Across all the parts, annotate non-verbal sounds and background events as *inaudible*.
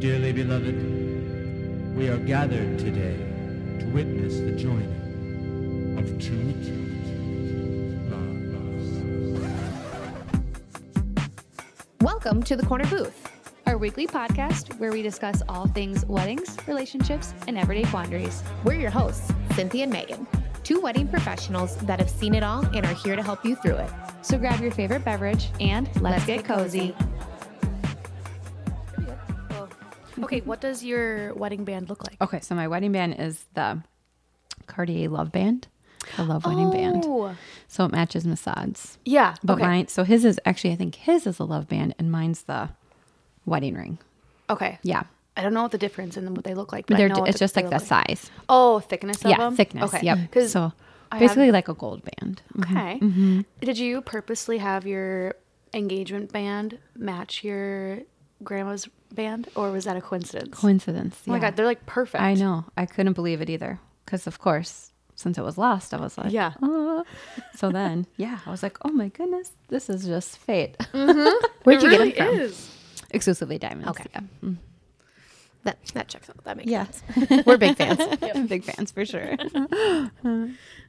Dearly beloved, we are gathered today to witness the joining of two loves. Welcome to the Corner Booth. our weekly podcast where we discuss all things weddings, relationships, and everyday quandaries. We're your hosts, Cynthia and Megan, two wedding professionals that have seen it all and are here to help you through it. So grab your favorite beverage and let's, Let's get, get cozy. Okay, what does your wedding band look like? Okay, so my wedding band is the Cartier Love Band, the Love Wedding Band. Oh, So it matches Massad's. yeah. But okay. mine, so his is actually, I think his is a love band and mine's the wedding ring. Okay. Yeah. I don't know what the difference in them, what they look like. But They're, know it's the- just like the like. size. Oh, thickness of Yeah, them? thickness. Okay. Yep. So I basically have- like a gold band. Mhm. Okay. Mm-hmm. Did you purposely have your engagement band match your grandma's band, or was that a coincidence? Coincidence. Oh my yeah. god, they're like perfect. I know. I couldn't believe it either. Because, of course, since it was lost, I was like, Yeah. "Ah." So then, yeah, I was like, oh my goodness, this is just fate. *laughs* *laughs* Where'd it you really get it from? is. Exclusively diamonds. Okay. Yeah. Mm. That, that checks out. That makes sense. We're big fans. *laughs* Big fans for sure.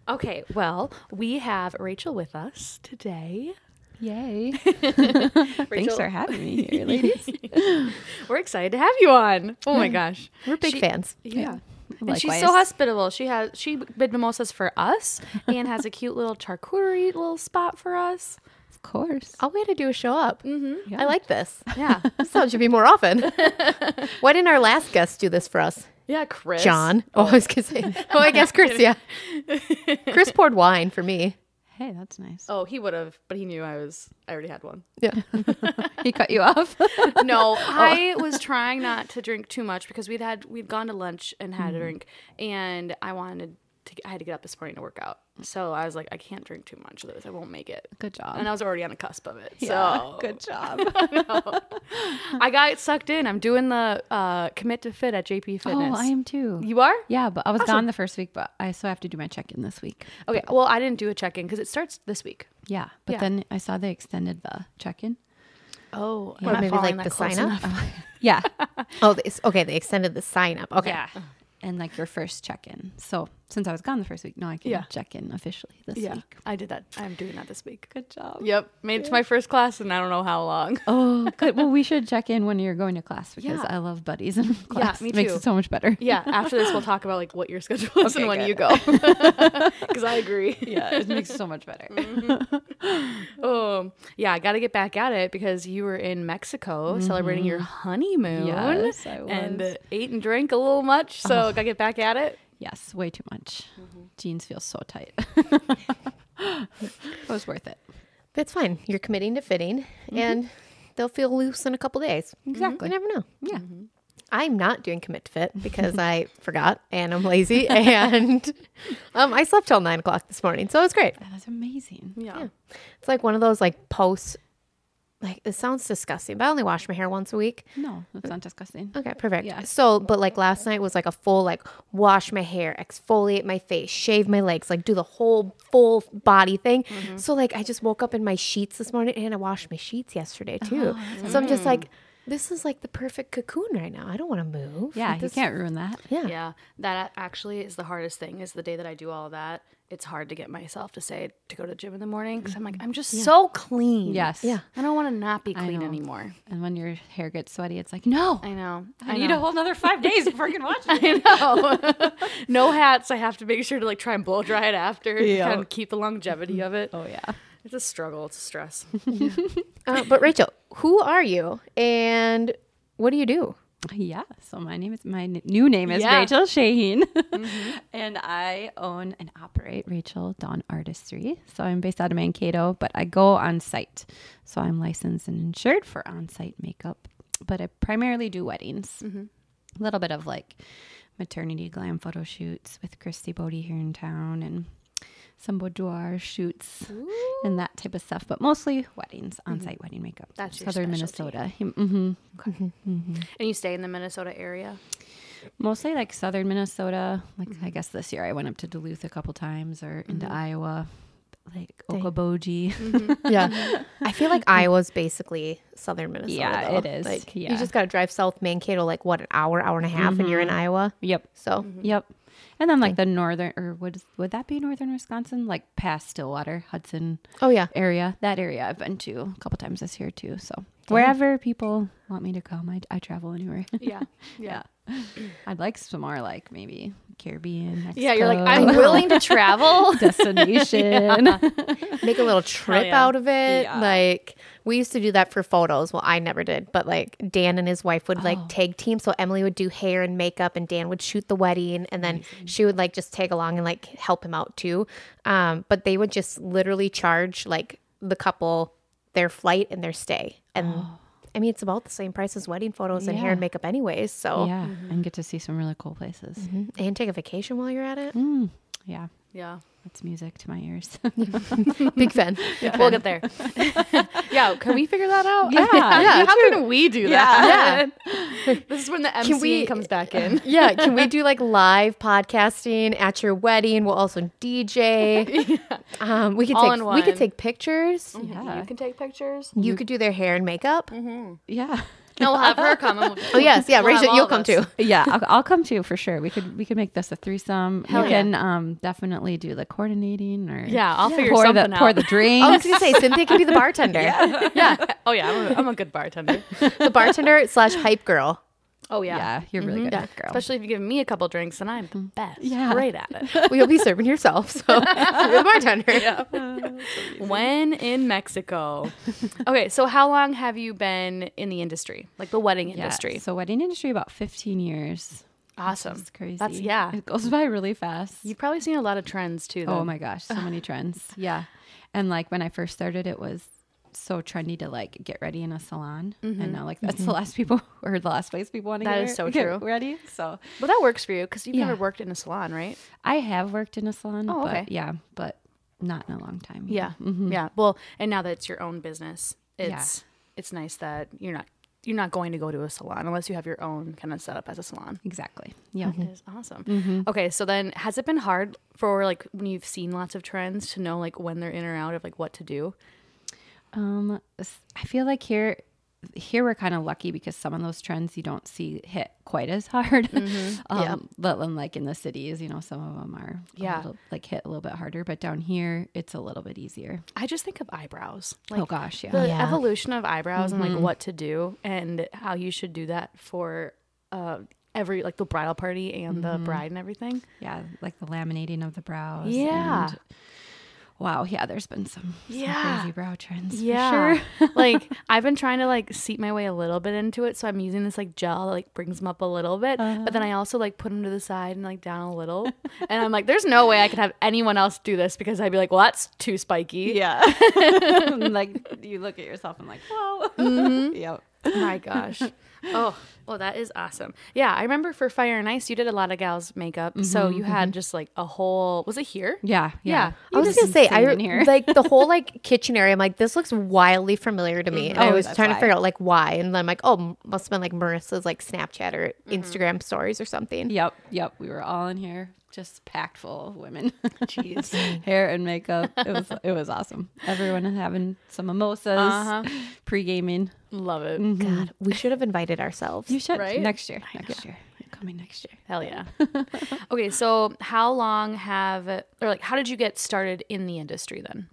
Okay, well, we have Rachel with us today. Yay. *laughs* Thanks for having me *laughs* here, ladies. *laughs* We're excited to have you on. Oh my gosh. We're big She- fans. Yeah. And she's so hospitable. She has she did mimosas for us and has a cute little charcuterie little spot for us. Of course. All we had to do is show up. Mm-hmm. I like this. Yeah. This sound should be more often. Why didn't our last guest do this for us? Yeah, Chris. John. Oh, I was going to say. Oh, I guess Chris, yeah. Chris poured wine for me. Hey, that's nice. Oh, he would have, but he knew I was I already had one. Yeah. *laughs* He cut you off. *laughs* No, oh. I was trying not to drink too much because we'd had we'd gone to lunch and had a mm-hmm. drink and I wanted to I had to get up this morning to work out. So I was like I can't drink too much of this. I won't make it. Good job. And I was already on the cusp of it. Yeah, So *laughs* good job. *laughs* I got sucked in. I'm doing the uh, commit to fit at JP Fitness. Oh, I am too. You are? Yeah, but I was gone the first week, but I still have to do my check in this week. Okay. Well, I didn't do a check in because it starts this week. Yeah, but Yeah. then I saw they extended the check in. Oh, Or maybe like the sign up. *laughs* Yeah. Oh, this, okay. They extended the sign up. Okay. yeah. And like your first check in. So since I was gone the first week, now I can Yeah. check in officially this Yeah, week. I did that. I'm doing that this week. Good job. Yep, made it to my first class, and I don't know how long. Oh, *laughs* good. Well, we should check in when you're going to class because Yeah. I love buddies in *laughs* class. me It makes too. it so much better. Yeah, after this, we'll talk about like what your schedule is Okay, and when good. you go, *laughs* because I agree. Yeah, it makes it so much better. Um, yeah, I got to get back at it because you were in Mexico celebrating your honeymoon. Yes, I And uh, ate and drank a little much, so got to get back at it. Yes, way too much. Mm-hmm. Jeans feel so tight. *laughs* it was worth it. But it's fine. You're committing to fitting mm-hmm. and they'll feel loose in a couple days. Exactly. You never know. Yeah. I'm not doing commit to fit because *laughs* I forgot and I'm lazy *laughs* and um, I slept till nine o'clock this morning. So it was great. That was amazing. Yeah. It's like one of those like posts. Like it sounds disgusting, but I only wash my hair once a week. No, that's not disgusting. Okay, perfect. Yeah. So, but like last night was like a full like wash my hair, exfoliate my face, shave my legs, like do the whole full body thing. Mm-hmm. So like I just woke up in my sheets this morning and I washed my sheets yesterday ah, too. so I'm just like, this is like the perfect cocoon right now. I don't want to move. Yeah, This- you can't ruin that. Yeah. Yeah, that actually is the hardest thing. Is the day that I do all of that, it's hard to get myself to say to go to the gym in the morning because I'm like, I'm just so clean. Yes. Yeah. I don't want to not be clean anymore. And when your hair gets sweaty, it's like, no, I know. I, need a whole another five days before I can watch *laughs* it. I know. *laughs* no hats. I have to make sure to like try and blow dry it after. Yeah. Kind of keep the longevity of it. Oh, yeah. It's a struggle. It's a stress. *laughs* Uh, but Rachel, who are you and what do you do? Yeah. So my name is my n- new name is Yeah. Rachel Chahine, mm-hmm. *laughs* and I own and operate Rachel Dawn Artistry. So I'm based out of Mankato, but I go on site. So I'm licensed and insured for on site makeup, but I primarily do weddings. Mm-hmm. A little bit of like maternity glam photo shoots with Christy Bodie here in town, and some boudoir shoots and that type of stuff, but mostly weddings, mm-hmm. on site wedding makeup. That's your Southern specialty. Minnesota. hmm And you stay in the Minnesota area. Mostly like southern Minnesota. Like I guess this year I went up to Duluth a couple times or into Iowa. like Okoboji. *laughs* Yeah. I feel like *laughs* Iowa's basically southern Minnesota. Yeah, though. it is. Like Yeah. you just gotta drive south Mankato like what an hour, hour and a half, and you're in Iowa. Yep. So Yep. And then like the northern or would would that be northern Wisconsin? Like past Stillwater, Hudson oh yeah. area. That area I've been to a couple times this year too. So wherever people want me to come, I, I travel anywhere. Yeah. Yeah. *laughs* I'd like some more like maybe Caribbean. Mexico, Yeah. You're like, I'm *laughs* willing to travel. *laughs* destination. *laughs* Make a little trip yeah. out of it. Yeah. Like we used to do that for photos. Well, I never did, but like Dan and his wife would like tag team. So Emily would do hair and makeup, and Dan would shoot the wedding, and then she would like just tag along and like help him out too. Um, but they would just literally charge like the couple their flight and their stay, and I mean it's about the same price as wedding photos and hair and makeup, anyways. So yeah, mm-hmm. and get to see some really cool places. Mm-hmm. and take a vacation while you're at it. Mm, yeah, Yeah. It's music to my ears. *laughs* Big fan. We'll get there. *laughs* yeah. Can we figure that out? *laughs* Yeah, How, how can we do that? Yeah. This is when the MC we- comes back in. Yeah, can we do like live podcasting at your wedding? We'll also DJ. Um, we could All take we could take pictures. yeah, You can take pictures. You could do their hair and makeup. yeah, No, *laughs* we'll have her come. And we'll, Oh yes, yeah, we'll Rachel, you'll come us. too. *laughs* yeah. I'll, I'll come too for sure. We could we could make this a threesome. Hell we yeah. can um definitely do the coordinating or Yeah, I'll figure pour something the out. pour the drink. I was gonna say Cynthia can be the bartender. *laughs* yeah. Oh yeah, I'm a, I'm a good bartender. The bartender slash hype girl. Oh yeah. yeah, you're really mm-hmm. good, at it, girl. Especially if you give me a couple drinks, and I'm the best. Yeah. Great at it. *laughs* Well, you'll be serving yourself, so *laughs* you're the bartender. *laughs* when in Mexico. Okay, so how long have you been in the industry, like the wedding Yeah, industry? So wedding industry about 15 years. awesome. It's crazy. That's yeah. It goes by really fast. You've probably seen a lot of trends too. Oh my gosh, so many trends. Yeah. And like when I first started, it was so trendy to like get ready in a salon. And mm-hmm. now like that's the mm-hmm. last people *laughs* or the last place people want to That get, is so *laughs* get true. ready. So Well, that works for you because you've Yeah. never worked in a salon, right? I have worked in a salon. Oh, but yeah, but not in a long time. Yeah. Mm-hmm. Yeah. Well, and now that it's your own business, it's it's nice that you're not you're not going to go to a salon unless you have your own kind of setup as a salon. Exactly. Yeah. It is awesome. Okay, so then has it been hard for like when you've seen lots of trends to know like when they're in or out of like what to do? Um, s- I feel like here, here we're kind of lucky because some of those trends you don't see hit quite as hard. *laughs* um, But then, like in the cities, you know, some of them are Yeah. a little, like hit a little bit harder. But down here, it's a little bit easier. I just think of eyebrows. Like oh gosh, yeah. the Yeah. evolution of eyebrows and like what to do and how you should do that for uh every like the bridal party and the bride and everything. Yeah, like the laminating of the brows. Yeah. Wow. Yeah, there's been some, some Yeah. crazy brow trends. Yeah. For sure. *laughs* like *laughs* I've been trying to like seep my way a little bit into it. So I'm using this like gel that like brings them up a little bit. But then I uh-huh. also like put them to the side and like down a little. and I'm like, there's no way I could have anyone else do this because I'd be like, well, that's too spiky. Yeah. *laughs* like you look at yourself and like, whoa. Mm-hmm. Yep. Oh my gosh. oh, well, that is awesome. Yeah, I remember for Fire and Ice, you did a lot of gals' makeup. so mm-hmm, you had mm-hmm. just like a whole. Was it here? Yeah. Yeah. I was gonna say, I here. like the whole like *laughs* kitchen area. I'm like, this looks wildly familiar to me, mm-hmm. and I Oh, was that's trying to figure out like why, and then I'm like, oh, must have been like Marissa's like Snapchat or Instagram stories or something. Yep, yep. We were all in here, just packed full of women. Jeez. *laughs* Hair and makeup. It was it was awesome. Everyone having some mimosas, Uh-huh. pre gaming. Love it. God, we should have invited ourselves. You should Right? next year. Next year. Coming next year. Hell yeah. *laughs* okay, so how long have, or like, how did you get started in the industry then?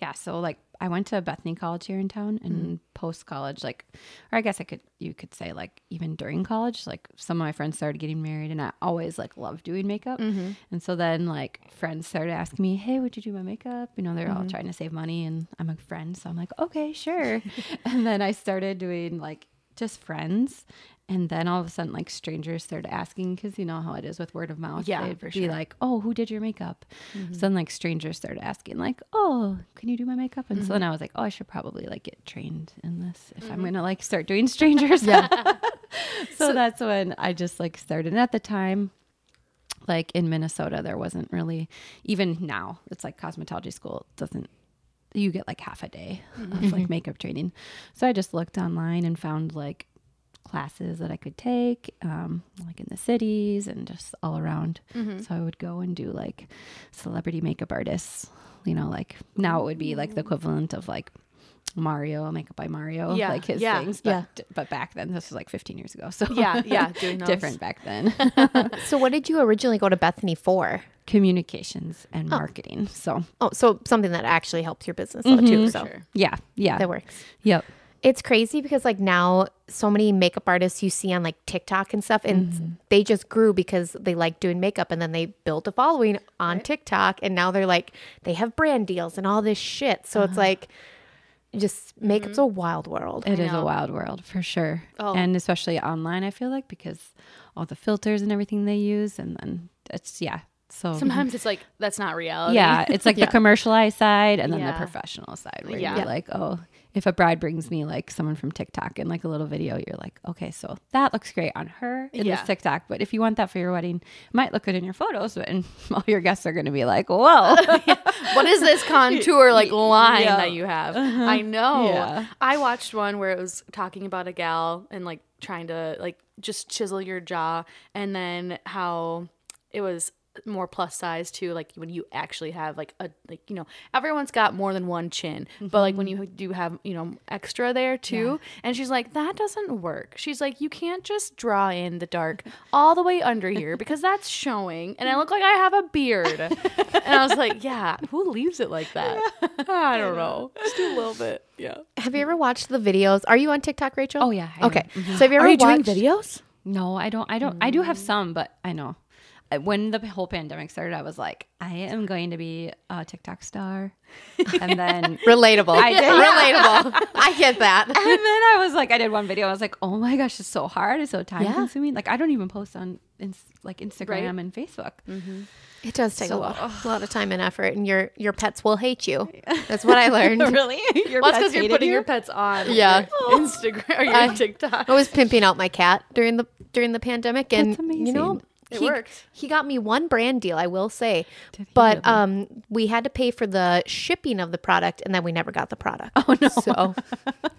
Yeah. So like I went to Bethany College here in town and mm-hmm. post college, like or I guess I could you could say like even during college, like some of my friends started getting married and I always like loved doing makeup. Mm-hmm. And so then like friends started asking me, Hey, would you do my makeup? You know, they're all mm-hmm. trying to save money and I'm a friend, so I'm like, Okay, sure. *laughs* and then I started doing like just friends. And then all of a sudden, like strangers started asking because you know how it is with word of mouth. Yeah, They'd for be sure. like, "Oh, who did your makeup?" Mm-hmm. So then, like strangers started asking, like, "Oh, can you do my makeup?" And so mm-hmm. then I was like, "Oh, I should probably like get trained in this if I'm mm-hmm. gonna like start doing strangers." Yeah. *laughs* *laughs* so, that's when I just like started. And at the time, like in Minnesota, there wasn't really even now. It's like cosmetology school doesn't. You get like half a day of like *laughs* makeup training. So I just looked online and found like classes that I could take, um, like in the cities and just all around. Mm-hmm. So I would go and do like celebrity makeup artists. You know, like now it would be like the equivalent of like Mario, makeup by Mario, Yeah, like his yeah, things. But, yeah. but back then, this was like 15 years ago. *laughs* So Yeah, yeah, doing *laughs* different back then. *laughs* So what did you originally go to Bethany for? Communications and marketing. So Oh, so something that actually helps your business though too. So Sure. yeah, yeah. that works. Yep. It's crazy because like now so many makeup artists you see on like TikTok and stuff and mm-hmm. they just grew because they like doing makeup and then they built a following on TikTok and now they're like they have brand deals and all this shit. So it's uh-huh. like just makeup's mm-hmm. a wild world. It is know. a wild world for sure. Oh. And especially online, I feel like because all the filters and everything they use, and then it's yeah. So *laughs* Sometimes it's like that's not reality. yeah, it's like *laughs* the commercialized side and then Yeah. the professional side where Yeah. you're Yeah. like, oh, if a bride brings me like someone from TikTok in like a little video, you're like, okay, so that looks great on her in Yeah. this TikTok, but if you want that for your wedding, it might look good in your photos, but and *laughs* all your guests are going to be like, whoa, what is this contour like line Yeah. that you have? Uh-huh. I know. Yeah. I watched one where it was talking about a gal and like trying to like just chisel your jaw and then how it was more plus size too like when you actually have like a like you know everyone's got more than one chin but like when mm-hmm. you do have you know extra there too and she's like that doesn't work she's like you can't just draw in the dark all the way under here *laughs* because that's showing and i look like i have a beard and i was like yeah who leaves it like that *laughs* i don't know just do a little bit yeah Have you ever watched the videos? Are you on TikTok, Rachel? Oh, yeah, I am. okay. So have you ever are you doing videos No, I don't. I don't. I do have mm. some, but I know when the whole pandemic started, I was like, I am going to be a TikTok star, and *laughs* then relatable? I did. relatable. I get that. *laughs* and then I was like, I did one video. I was like, oh my gosh, it's so hard. It's so time Yeah. consuming. Like I don't even post on ins- like Instagram Right. and Facebook. Mm-hmm. It does take So- a, lot, a lot of time and effort, and your your pets will hate you. *laughs* That's what I learned. really? Your well, that's pets because you're putting you? your pets on Yeah. your instagram or your I- tiktok I was pimping out my cat during the during the pandemic, and That's you know, amazing. It he, worked. He got me one brand deal, I will say, Did he but really? um, we had to pay for the shipping of the product, and then we never got the product. Oh no! So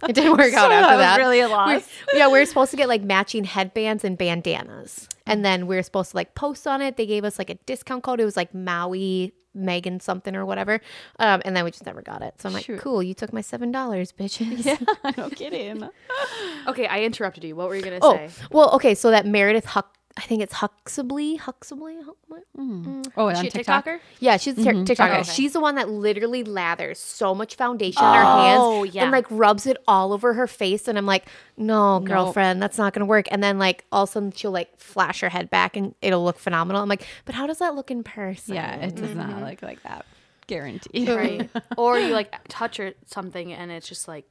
it didn't work out *laughs* So after that was that. really a We- loss. yeah, we were supposed to get like matching headbands and bandanas, and then we were supposed to like post on it. They gave us like a discount code. It was like Maui. Megan something or whatever, um, and then we just never got it. So I'm like, Shoot. cool, you took my seven dollars, bitches. Yeah, *laughs* no kidding. *laughs* okay i interrupted you what were you gonna Oh, say well, okay. So that Meredith Huck, I think it's Huxley, Huxley. Huxley? Hmm. Mm. Oh, Is on she a TikTok. tiktoker Yeah, she's a tic- mm-hmm. TikToker. Okay. She's the one that literally lathers so much foundation on her oh, hands Oh, yeah. and like rubs it all over her face. And I'm like, no, girlfriend, that's not gonna work. And then like all of a sudden she'll like flash her head back and it'll look phenomenal. I'm like, but how does that look in person? Yeah, it does not mm-hmm. look like that. Guaranteed. right *laughs* or you like touch or something and it's just like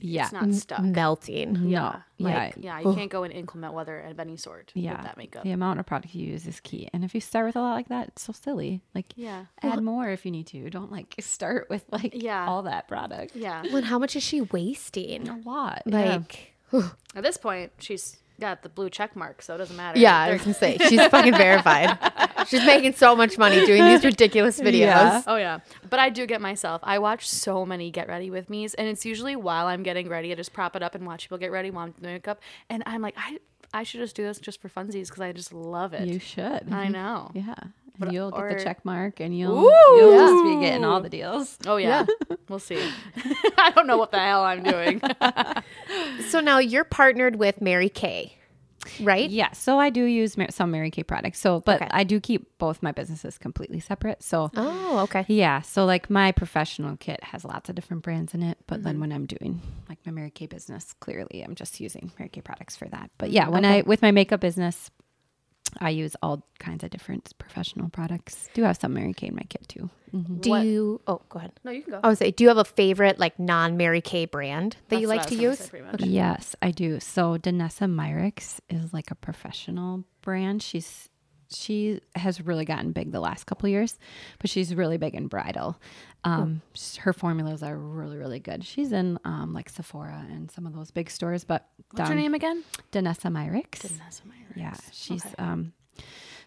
Yeah. it's not stuck melting. no. Yeah. like yeah you can't go in inclement weather of any sort yeah. with that makeup The amount of product you use is key. And if you start with a lot like that, it's so silly. Like, Yeah. add more if you need to. Don't like *laughs* start with like Yeah. all that product. yeah Well, and how much is she wasting? A lot. yeah. Like, at this point she's got the blue check mark so it doesn't matter yeah, I was gonna say *laughs* she's fucking verified. She's making so much money doing these ridiculous videos. Yeah. Oh yeah, but I do get myself. I watch so many get ready with me's, and it's usually while I'm getting ready. I just prop it up and watch people get ready while I'm doing makeup, and I'm like, I I should just do this just for funsies because I just love it. You should. I know. Yeah. But- you'll get the check mark and you'll, Ooh. you'll just be getting all the deals. Oh yeah, we'll see. *laughs* *laughs* I don't know what the hell I'm doing. *laughs* So now you're partnered with Mary Kay, right? Yeah. So I do use some Mary Kay products. So, but Okay. I do keep both my businesses completely separate. So, Oh, okay. Yeah, so like my professional kit has lots of different brands in it, but then mm-hmm. when I'm doing like my Mary Kay business, clearly I'm just using Mary Kay products for that. But mm, yeah, when I with my makeup business, I use all kinds of different professional products. Do have some Mary Kay in my kit too. Mm-hmm. Do What- you? Oh, go ahead. no, you can go. I would say, do you have a favorite like non Mary Kay brand that you That's what like to use? say. Yes, I do. So Danessa Myricks is like a professional brand. She's she has really gotten big the last couple years, but she's really big in bridal. Um, s- Her formulas are really, really good. She's in um, like Sephora and some of those big stores. But What's her name again? Danessa Myricks. Vanessa Myers. Yeah, she's um.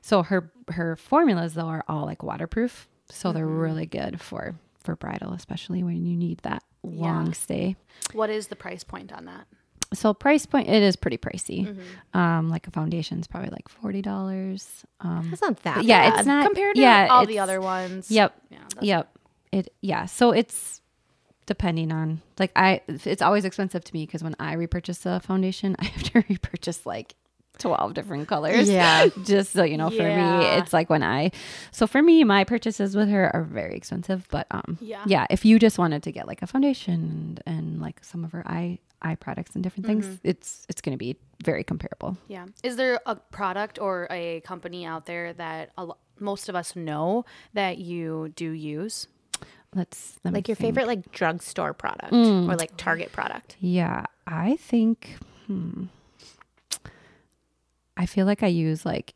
So her her formulas though are all like waterproof, so they're really good for for bridal, especially when you need that long stay. What is the price point on that? So price point it is pretty pricey. Mm-hmm. Um, like a foundation's probably like forty dollars. Um, That's not that yeah, bad. it's not Compared to yeah, all the other ones. Yep. Yeah, Yep. It yeah. So it's depending on like I it's always expensive to me because when I repurchase a foundation, *laughs* I have to repurchase like 12 different colors. Yeah. *laughs* Just so you know, for me, it's like when I so for me, my purchases with her are very expensive. But um Yeah. yeah, if you just wanted to get like a foundation and, and like some of her eye eye products and different things, Mm-hmm. it's it's gonna be very comparable. Yeah. Is there a product or a company out there that a lo- most of us know that you do use? Let's let me like your think. favorite like drugstore product Mm. or like Target product. Yeah, I think. Hmm, I feel like I use like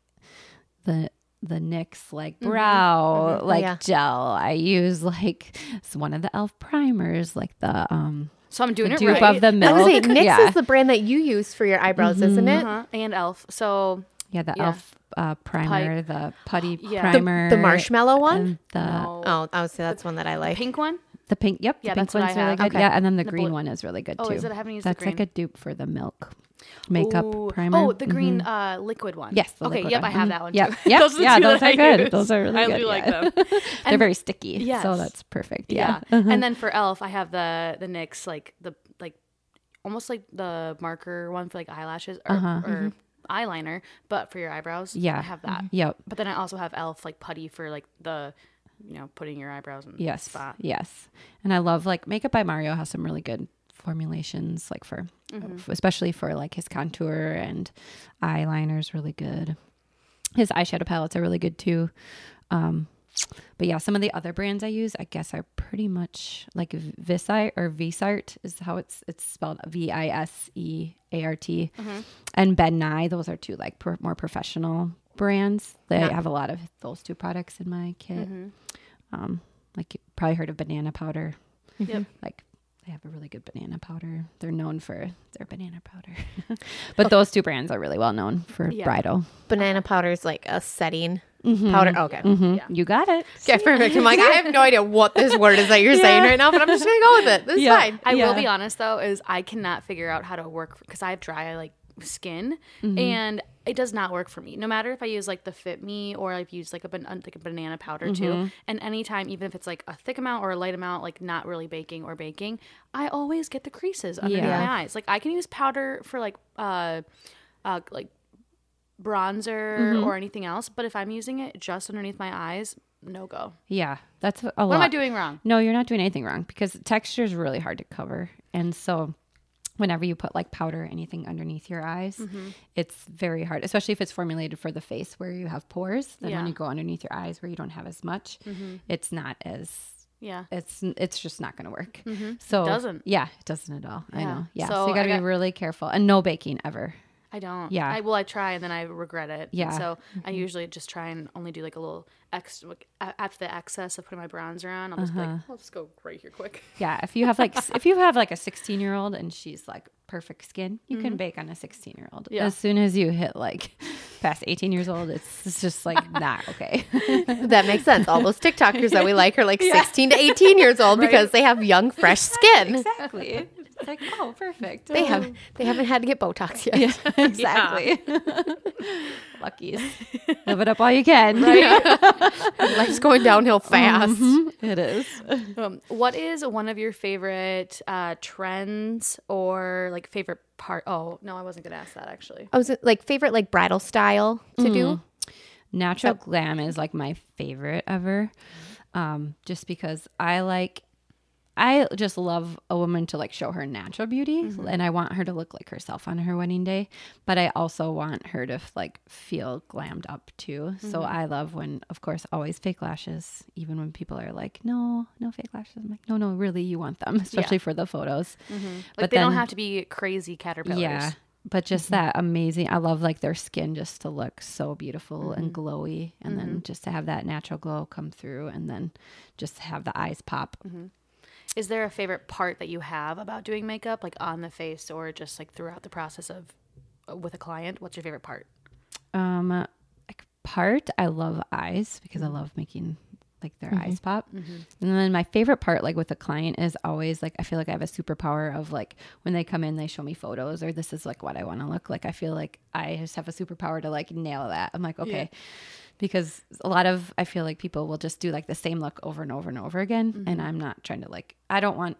the the NYX like brow like Yeah. gel. I use like it's one of the Elf primers, like the um So I'm doing the it dupe right. of the *laughs* I was milk. gonna say, NYX yeah, is the brand that you use for your eyebrows, isn't it? uh-huh. and Elf. So yeah, the yeah. Elf uh, primer, the putty *gasps* Yeah. Primer, the marshmallow one. the no. Oh, I would say that's one that I like. pink one. the pink. Yep, Yeah, the pink that's one's really good. Okay. Yeah, and then the, The green blue- one is really good too. Oh, too. is it? I haven't used the That's like a dupe for the milk makeup Ooh. primer. Oh, the green Mhm. uh, liquid one. Yes. the Okay. Yep, one. I have that one Yep. too. *laughs* Yep. those are yeah, two those that I are good. use. Those are really I good. do like yeah. them. *laughs* They're And- very sticky. Yes. So that's perfect. Yeah. Yeah. *laughs* and then for Elf, I have the the NYX like the like almost like the marker one for like eyelashes or, Uh-huh. or eyeliner, but for your eyebrows. Yeah. I have that. Yep. But then I also have Elf like putty for like the you know putting your eyebrows in the Yes. spot. Yes. And I love like Makeup by Mario has some really good formulations, like for, Mm-hmm. especially for like his contour and eyeliners, really good. His eyeshadow palettes are really good too. Um, but yeah, some of the other brands I use, I guess, are pretty much like Visite or Visart is how it's it's spelled V I S E A R T, Mm-hmm. and Ben Nye. Those are two like pro- more professional brands. They Yeah. have a lot of those two products in my kit. Mm-hmm. Um, like you probably heard of banana powder. Yep. Like they have a really good banana powder. They're known for their banana powder. *laughs* but those two brands are really well known for Yeah. bridal. Banana powder is like a setting powder. Okay. Mhm. Yeah. You got it. Okay, perfect. I'm like, I have no idea what this word is that you're *laughs* saying right now, but I'm just gonna go with it. This is Yeah. fine. I will be honest though, is I cannot figure out how to work because I have dry like skin, Mm-hmm. and it does not work for me. No matter if I use like the Fit Me or I've used like a ban- like a banana powder Mm-hmm. too, and anytime, even if it's like a thick amount or a light amount, like not really baking or baking, I always get the creases underneath Yeah. my eyes. Like I can use powder for like uh, uh like bronzer Mm-hmm. or anything else, but if I'm using it just underneath my eyes, no go. Yeah, that's a lot. What am I doing wrong? No, you're not doing anything wrong because texture is really hard to cover. And so whenever you put like powder or anything underneath your eyes, Mm-hmm. it's very hard, especially if it's formulated for the face where you have pores. Then Yeah. when you go underneath your eyes where you don't have as much, it's not as Yeah. it's it's just not going to work. So doesn't. Yeah, it doesn't at all. I know. Yeah. So So, you got to be really careful and no baking ever. I don't. Yeah. I well, I try and then I regret it. Yeah. So I usually just try and only do like a little ex like, after the excess of putting my bronzer on. I'll just Uh-huh. like, I'll just go right here quick. Yeah, if you have like if you have like a 16 year old and she's like perfect skin, you can bake on a 16 year old. Mm-hmm. Yeah. As soon as you hit like past 18 years old, it's, it's just like *laughs* not okay. *laughs* That makes sense. All those TikTokers that we like are like *laughs* 16 to 18 years old because they have young, fresh skin. exactly. It's like oh, perfect. They have they haven't had to get Botox yet. Yeah, exactly. Luckies. Live it up while you can. Life's going downhill fast. Mhm. It is. Um, what is one of your favorite uh, trends or like favorite part? Oh no, I wasn't gonna ask that actually. I was like favorite like bridal style to do. Natural glam is like my favorite ever. Um, just because I like I just love a woman to like show her natural beauty mm-hmm. and I want her to look like herself on her wedding day, but I also want her to like feel glammed up too. So mm-hmm. I love when of course always fake lashes, even when people are like, No, no fake lashes. I'm like, No, no, really you want them, *laughs* especially for the photos. Mm-hmm. Like But they don't have to be crazy caterpillars. Yeah. But just that amazing. I love like their skin just to look so beautiful and glowy and then just to have that natural glow come through and then just have the eyes pop. Is there a favorite part that you have about doing makeup, like on the face or just like throughout the process of uh, with a client? What's your favorite part? Um like part I love eyes because I love making like their eyes pop. And then my favorite part, like with a client, is always like I feel like I have a superpower of like when they come in, they show me photos or this is like what I want to look like. I feel like I just have a superpower to like nail that. I'm like, okay. Because a lot of I feel like people will just do like the same look over and over and over again. Mm-hmm. And I'm not trying to like I don't want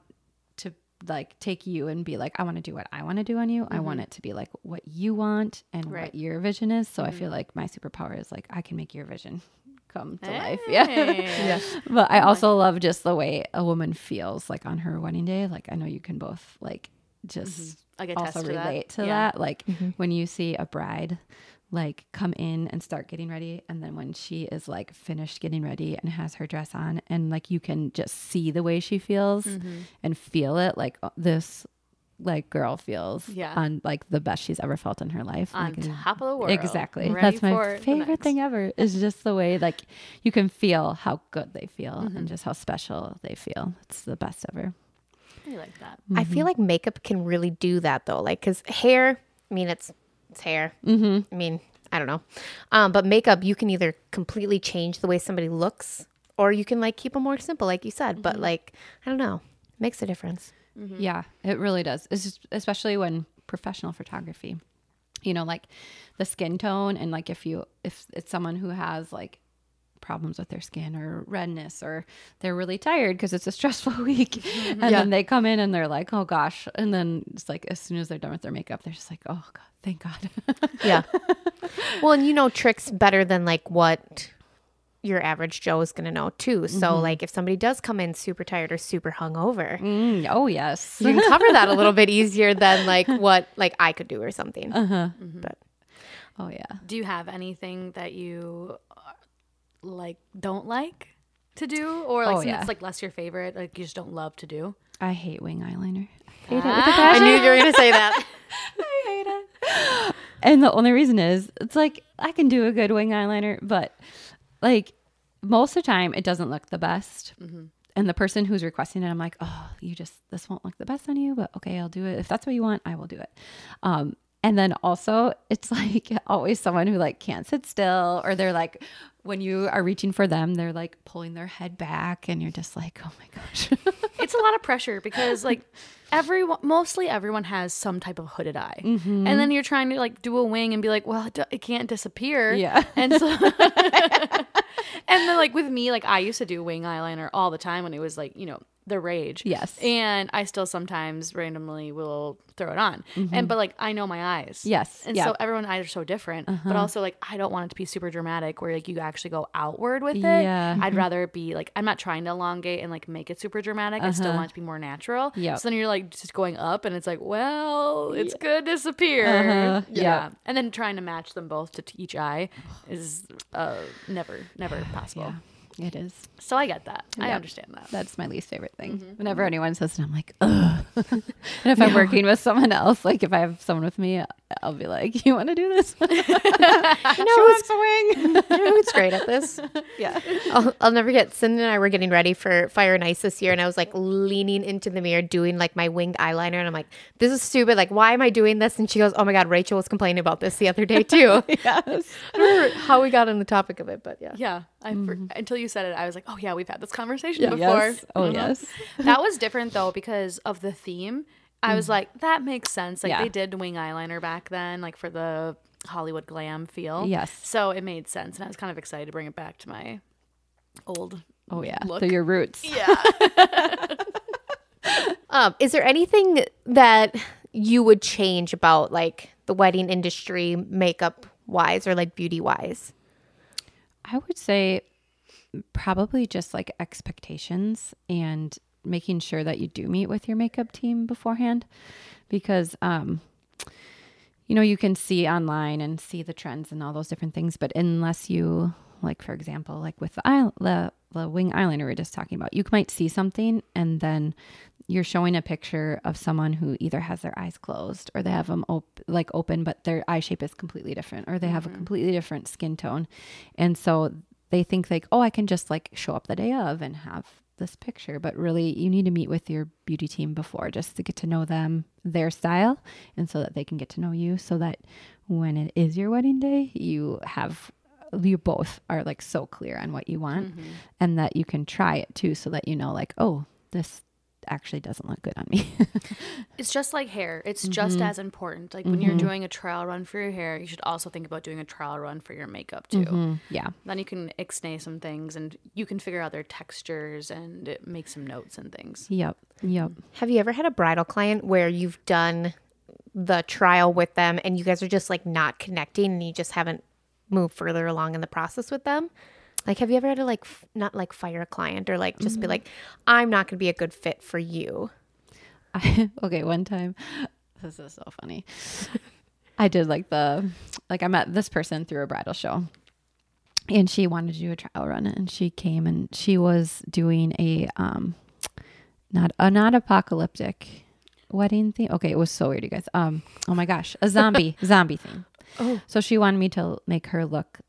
to like take you and be like, I want to do what I want to do on you. I want mm-hmm. it to be like what you want and Right. what your vision is. So I mm-hmm. feel like my superpower is like I can make your vision come to life. *laughs* Yeah. Yeah. But I also love just the way a woman feels like on her wedding day. Like I know you can both like just Like attest also to that. relate to Yeah. that. Like when you see a bride like come in and start getting ready and then when she is like finished getting ready and has her dress on and like you can just see the way she feels Mm-hmm. and feel it like uh, this like girl feels Yeah. on like the best she's ever felt in her life On Like, top of the world. Exactly. Ready That's my favorite thing ever. Is *laughs* just the way like you can feel how good they feel Mm-hmm. and just how special they feel. It's the best ever. I like that. I feel like makeup can really do that though. Like, cause hair, I mean, it's it's hair. Mm-hmm. I mean, I don't know, um, but makeup, you can either completely change the way somebody looks, or you can like keep them more simple, like you said. But like, I don't know, makes a difference. Yeah, it really does. Just, especially when professional photography, you know, like the skin tone and like if you if it's someone who has like problems with their skin or redness or they're really tired because it's a stressful *laughs* week. Mm-hmm. And then they come in and they're like oh gosh. And then it's like as soon as they're done with their makeup they're just like oh god thank god. *laughs* Yeah. well, and you know tricks better than like what your average Joe is gonna know too. So mm-hmm. like, if somebody does come in super tired or super hungover, Mm, oh yes. you can cover that a little bit easier than like *laughs* what like I could do or something. Uh-huh. Mm-hmm. But oh yeah. Do you have anything that you like don't like to do, or like Oh, something yeah. that's like less your favorite, like you just don't love to do? I hate wing eyeliner. I knew you were gonna say that. *laughs* I hate it. And the only reason is it's like I can do a good wing eyeliner, but like most of the time it doesn't look the best. And the person who's requesting it, I'm like, oh, you just this won't look the best on you, but okay, I'll do it. If that's what you want, I will do it. Um, and then also it's *laughs* like always someone who like can't sit still or they're like when you are reaching for them, they're like pulling their head back and you're just like, oh my gosh. *laughs* It's a lot of pressure because like everyone, mostly everyone has some type of hooded eye, Mm-hmm. and then you're trying to like do a wing and be like, well, it, it can't disappear. Yeah. and so. *laughs* *laughs* And then, like with me, like I used to do wing eyeliner all the time when it was like you know the rage. Yes. And I still sometimes randomly will throw it on, and but like I know my eyes. Mm-hmm. Yes, And yeah. Uh-huh. so everyone eyes are so different, but also like I don't want it to be super dramatic where like you actually go outward with it. Yeah. I'd rather be like I'm not trying to elongate and like make it super dramatic. I still want it to be more natural. Uh-huh. So then you're like just going up, and it's like, well, it's good to disappear. Uh-huh. Yeah. Yep. And then trying to match them both to t- each eye is uh, never, never *sighs* possible. yeah, it is. So I get that. I understand that. That's my least favorite thing. Mm-hmm. Whenever anyone says it, I'm like, ugh. *laughs* and if I'm working with someone else, like if I have someone with me, I'll be like, you want to do this? You know who's, you know who's great at this? *laughs* yeah. I'll, I'll never get. Cindy and I were getting ready for Fire and Ice this year, and I was like leaning into the mirror doing like my winged eyeliner, and I'm like, "This is stupid. Like, why am I doing this?" And she goes, "Oh my god, Rachel was complaining about this the other day *laughs* too." yes. I don't remember how we got on the topic of it, but yeah. Yeah. I for, until you said it, I was like, oh yeah, we've had this conversation Yeah. before. Yes. Oh, Mhm. yes. that was different though because of the theme. I was like, that makes sense. Like Yeah. they did wing eyeliner back then, like for the Hollywood glam feel. Yes. So it made sense, and I was kind of excited to bring it back to my old. Oh, yeah. Look. They're your roots. Yeah. *laughs* Um, is there anything that you would change about like the wedding industry, makeup wise, or like beauty wise? I would say probably just like expectations and making sure that you do meet with your makeup team beforehand because um you know you can see online and see the trends and all those different things but unless you like for example like with the eye the, the wing eyeliner we we're just talking about you might see something and then you're showing a picture of someone who either has their eyes closed or they have them op- like open but their eye shape is completely different or they have a completely different skin tone. And so they think like oh i can just like show up the day of and have this picture but really you need to meet with your beauty team before just to get to know them their style and so that they can get to know you so that when it is your wedding day you have you both are like so clear on what you want mm-hmm. and that you can try it too so that you know like oh this actually doesn't look good on me *laughs* It's just like hair. It's Mm-hmm. just as important. Like when you're doing a trial run for your hair, you should also think about doing a trial run for your makeup too. Mm-hmm. yeah Then you can ixnay some things and you can figure out their textures and make some notes and things. yep yep Have you ever had a bridal client where you've done the trial with them and you guys are just like not connecting and you just haven't moved further along in the process with them? Like, have you ever had to like f- not like fire a client or like just be like, I'm not going to be a good fit for you? I, *laughs* okay, one time, *laughs* this is so funny. I did like the, like I met this person through a bridal show, and she wanted to do a trial run, and she came and she was doing a, um, not a not apocalyptic wedding thing. Okay, it was so weird, you guys. Um, oh my gosh, a zombie *laughs* zombie thing. Oh, so she wanted me to make her look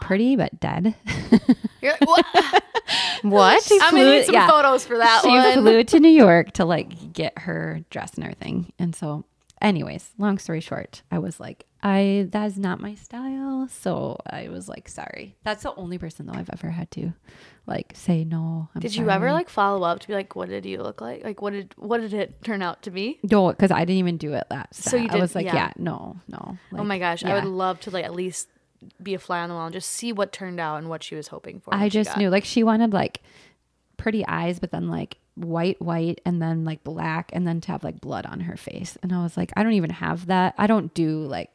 pretty but dead. *laughs* You're like, what? *laughs* What? I'm gonna need some yeah. photos for that she one. flew to New York to like get her dress and everything. And so, anyways, long story short, I was like, I that's not my style. So I was like, sorry. That's the only person though I've ever had to like say no. I'm Did you ever like follow up to be like, what did you look like? Like, what did what did it turn out to be? No, because I didn't even do it that. So you I did- was like, yeah. yeah, no, no. oh my gosh, I would love to like at least be a fly on the wall and just see what turned out and what she was hoping for. I just knew like she wanted like pretty eyes, but then like white, white, and then like black, and then to have like blood on her face. And I was like, I don't even have that. I don't do like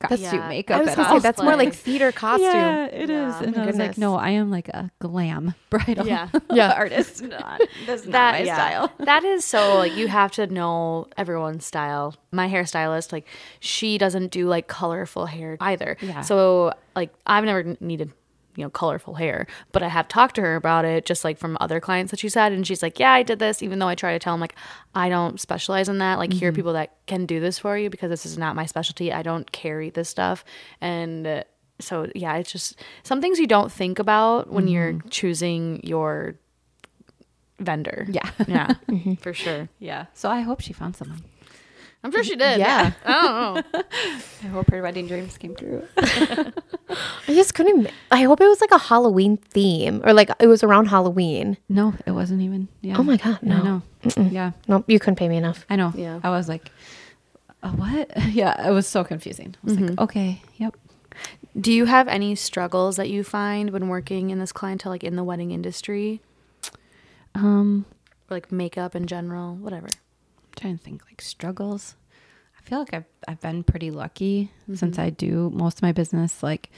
costume Yeah. makeup. I was at going to say, that's more like theater costume. Yeah, it is. Yeah. And Oh I was like, no, I am like a glam *laughs* bridal Yeah. *laughs* Yeah. artist. *laughs* Not, that's not that my yeah. style. that is so like you have to know everyone's style. My hairstylist, like she doesn't do like colorful hair either. Yeah. So like I've never needed you know colorful hair, but I have talked to her about it just like from other clients that she's had, and she's like, yeah, I did this, even though I try to tell them like I don't specialize in that. Like here are mm-hmm. people that can do this for you because this is not my specialty. I don't carry this stuff, and. Uh, so yeah, it's just some things you don't think about when you're mm-hmm. choosing your vendor. Yeah. Yeah, *laughs* mm-hmm. for sure. Yeah. So I hope she found someone. I'm sure she did. Yeah. I don't know. *laughs* I hope her wedding dreams came true. *laughs* I just couldn't. ma- I hope it was like a Halloween theme or like it was around Halloween. No, it wasn't even. Yeah. Oh my God, I no. know. Yeah. Nope, you couldn't pay me enough. I know. Yeah. I was like, uh, what? *laughs* Yeah. It was so confusing. I was like, okay. Yep. Do you have any struggles that you find when working in this clientele, like in the wedding industry, Um, or like makeup in general, whatever? Trying to think like struggles. I feel like I've I've been pretty lucky mm-hmm. since I do most of my business. Like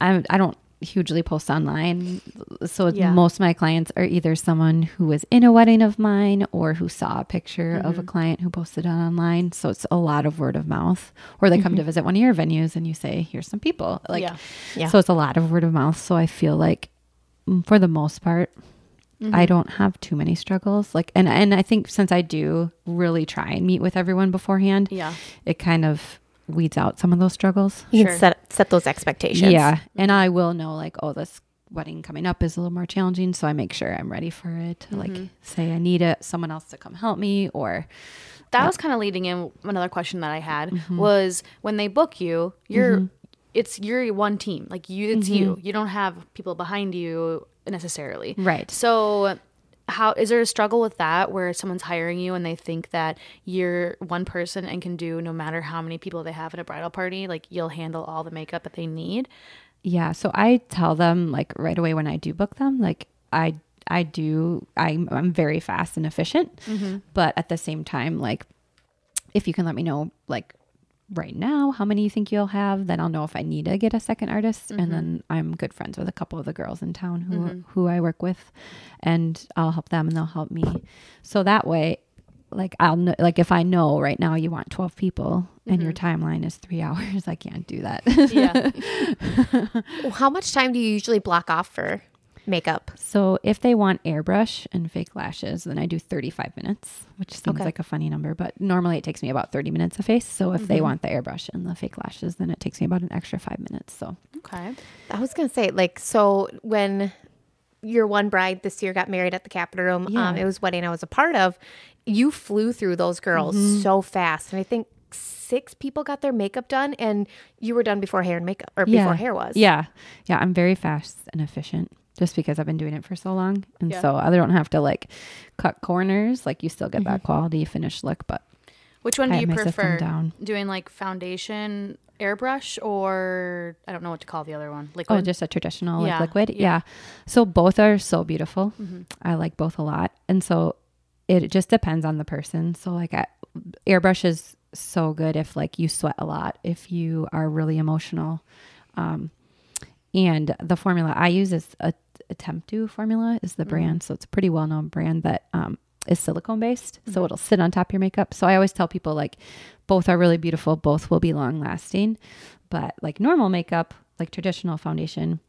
I I don't hugely post online, so Yeah. most of my clients are either someone who was in a wedding of mine or who saw a picture of a mm-hmm. client who posted it online. So it's a lot of word of mouth, or they come to mm-hmm. visit one of your venues and you say, "Here's some people." Like, Yeah. Yeah. so it's a lot of word of mouth. So I feel like, mm, for the most part, I mm-hmm. don't have too many struggles. Like, and and I think since I do really try and meet with everyone beforehand, Yeah. it kind of weeds out some of those struggles. You Sure. can set set those expectations. Yeah, mm-hmm. and I will know like, oh, this wedding coming up is a little more challenging, so I make sure I'm ready for it. To, Like, mm-hmm. say I need it, someone else to come help me, or That was kind of leading in another question that I had was when they book you, you're it's you're one team. Like you it's you. You don't have people behind you necessarily. Right. So how is there a struggle with that where someone's hiring you and they think that you're one person and can do no matter how many people they have at a bridal party, like you'll handle all the makeup that they need? Yeah, so I tell them like right away when I do book them, like I I do I'm I'm very fast and efficient, mm-hmm. but at the same time, like if you can let me know like right now how many you think you'll have, then I'll know if I need to get a second artist, and mm-hmm. then I'm good friends with a couple of the girls in town who mm-hmm. who I work with, and I'll help them and they'll help me, so that way. Like I'll know, like if I know right now you want twelve people and your mm-hmm. timeline is three *laughs* hours, I can't do that. Yeah. *laughs* Well, How much time do you usually block off for makeup? So if they want airbrush and fake lashes, then I do 35 minutes, which seems Okay. like a funny number, but normally it takes me about 30 minutes a face. So if they want the airbrush and the fake lashes, then it takes me about an extra five minutes. So okay. I was gonna say, like, so when your one bride this year got married at the Capitol Room, um, it was wedding I was a part of. You flew through those girls so fast, and I think six people got their makeup done, and you were done before hair and makeup, or before hair was. Yeah. Yeah. I'm very fast and efficient just because I've been doing it for so long. And Yeah. so I don't have to like cut corners. Like you still get that quality finished look, but Which one I do you have my system prefer? down. Doing like foundation airbrush or I don't know what to call the other one. Liquid. oh, just a traditional like Yeah, liquid. yeah. Yeah. So both are so beautiful. Mm-hmm. I like both a lot. And so it just depends on the person. So like I, airbrush is so good if like you sweat a lot, if you are really emotional. Um, and the formula I use is a, a Temptu formula is the mm-hmm. brand. So it's a pretty well known brand that um, is silicone based. So mm-hmm. it'll sit on top of your makeup. So I always tell people like both are really beautiful, both will be long lasting. But like normal makeup, like traditional foundation,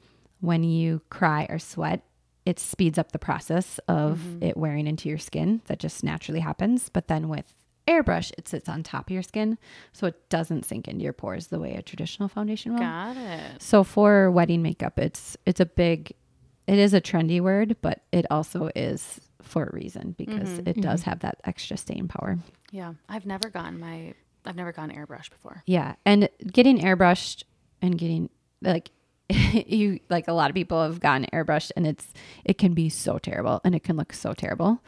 when you cry or sweat, it speeds up the process of mm-hmm. it wearing into your skin. That just naturally happens. But then with airbrush, it sits on top of your skin. So it doesn't sink into your pores the way a traditional foundation will. Got it. So for wedding makeup, it's it's a big it is a trendy word, but it also is for a reason because mm-hmm, it does mm-hmm. have that extra stain power. Yeah. I've never gotten my I've never gotten airbrushed before. Yeah. And getting airbrushed and getting like *laughs* you like a lot of people have gotten airbrushed and it's it can be so terrible and it can look so terrible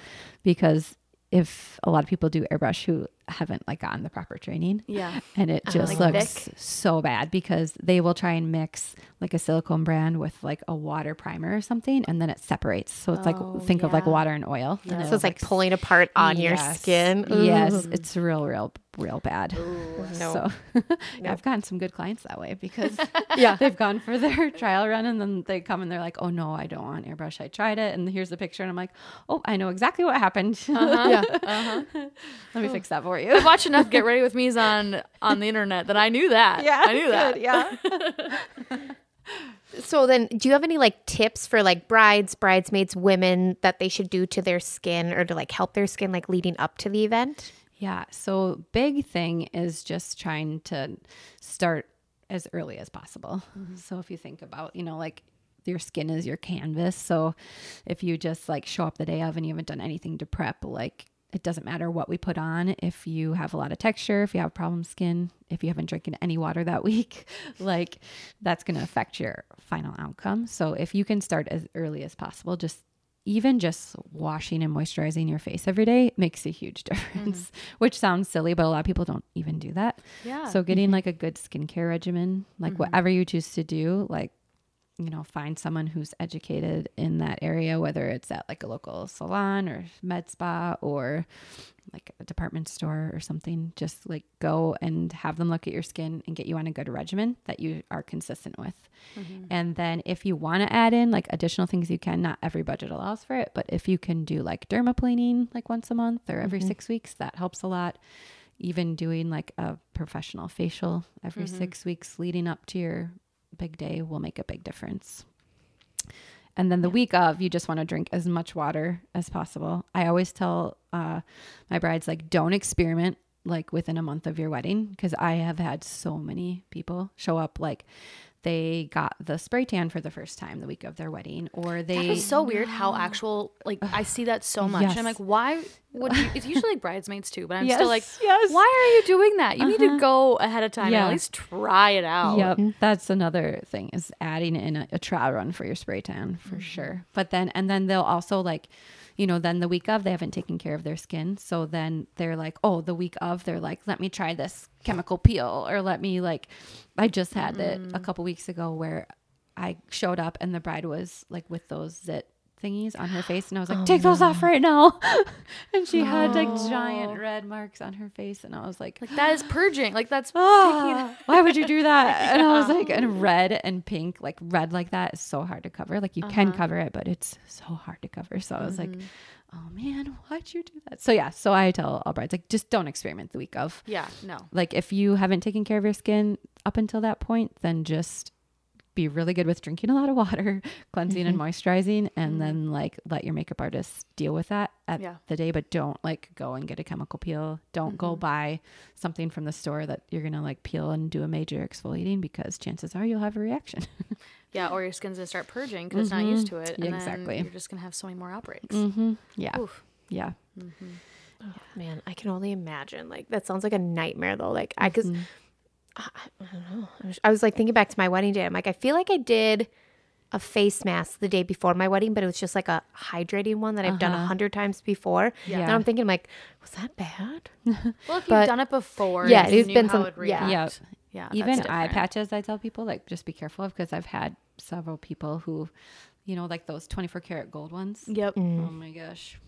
because if a lot of people do airbrush who haven't like gotten the proper training Yeah. and it uh, just like looks thick? so bad because they will try and mix like a silicone brand with like a water primer or something and then it separates so it's Oh, like think of like water and oil and So it's like s- pulling apart on your Yes. skin. yes it's real real real bad no. *laughs* so yeah, *laughs* I've gotten some good clients that way because *laughs* Yeah. they've gone for their trial run and then they come and they're like, oh no, I don't want airbrush. I tried it and here's the picture and I'm like, oh, I know exactly what happened. Uh-huh. yeah. Let me uh-huh. fix that for you. I watch enough *laughs* Get Ready with Me's on on the internet that I knew that. Yeah, I knew that. good, Yeah. *laughs* So then, do you have any like tips for like brides, bridesmaids, women that they should do to their skin or to like help their skin like leading up to the event? Yeah. So big thing is just trying to start as early as possible. Mm-hmm. So if you think about, you know, like your skin is your canvas. So if you just like show up the day of and you haven't done anything to prep, like it doesn't matter what we put on. If you have a lot of texture, if you have problem skin, if you haven't drinking any water that *laughs* week, like that's going to affect your final outcome. So if you can start as early as possible, just even just washing and moisturizing your face every day makes a huge *laughs* difference, mm-hmm. which sounds silly, but a lot of people don't even do that. Yeah. So getting mm-hmm. like a good skincare regimen, like mm-hmm. whatever you choose to do, like you know, find someone who's educated in that area, whether it's at like a local salon or med spa or like a department store or something. Just like go and have them look at your skin and get you on a good regimen that you are consistent with. Mm-hmm. And then if you want to add in like additional things you can, not every budget allows for it, but if you can do like dermaplaning like once a month or every mm-hmm. six weeks, that helps a lot even doing like a professional facial every mm-hmm. six weeks leading up to your big day will make a big difference. And then the week of, you just want to drink as much water as possible. I always tell uh, my brides, like, don't experiment like within a month of your wedding because I have had so many people show up like they got the spray tan for the first time the week of their wedding, or they is so weird how actual like I see that so *sighs* much. Yes. I'm like, why would you? It's usually like *laughs* bridesmaids too, but I'm Yes, still like, yes. why are you doing that? You need to uh-huh. go ahead of time and Yeah. at least try it out. Yep, that's another thing is adding in a, a trial run for your spray tan for mm-hmm. sure. But then and then they'll also like, you know, then the week of they haven't taken care of their skin, so then they're like, oh, the week of they're like, let me try this chemical peel or let me like, I just had it a mm. couple weeks ago where I showed up and the bride was like with those zit thingies on her face and I was like, take those off right now, *laughs* and she had like giant red marks on her face and I was like, Like that is purging. Like that's *gasps* ah, *laughs* why would you do that? *laughs* And I was like, and red and pink, like red like that is so hard to cover. Like you can cover it, but it's so hard to cover. So I was like, oh man, why'd you do that? So yeah, so I tell all brides, like, just don't experiment the week of. yeah, no. Like if you haven't taken care of your skin up until that point, then just be really good with drinking a lot of water, *laughs* cleansing and mm-hmm. moisturizing, and mm-hmm. then like let your makeup artist deal with that at Yeah. the day. But don't like go and get a chemical peel. Don't go mm-hmm. buy something from the store that you're gonna like peel and do a major exfoliating because chances are you'll have a reaction. *laughs* Yeah, or your skin's gonna start purging because it's not used to it. And Exactly. Then you're just gonna have so many more outbreaks. mm-hmm. Yeah. Oof. Yeah. Oh, man, I can only imagine. Like that sounds like a nightmare though. Like I cuz Mm-hmm. I, I don't know. I was, I was like thinking back to my wedding day. I'm like I feel like I did a face mask the day before my wedding, but it was just like a hydrating one that I've done a uh-huh. hundred times before. Yeah. And I'm thinking like, was that bad? *laughs* Well, if But- you've done it before, Yeah, you it's knew been how some- it'd yeah. react. Yep. Yeah, Even eye different. patches, I tell people like just be careful of because I've had several people who, you know, like those 24 karat gold ones. Yep. Mm. Oh my gosh.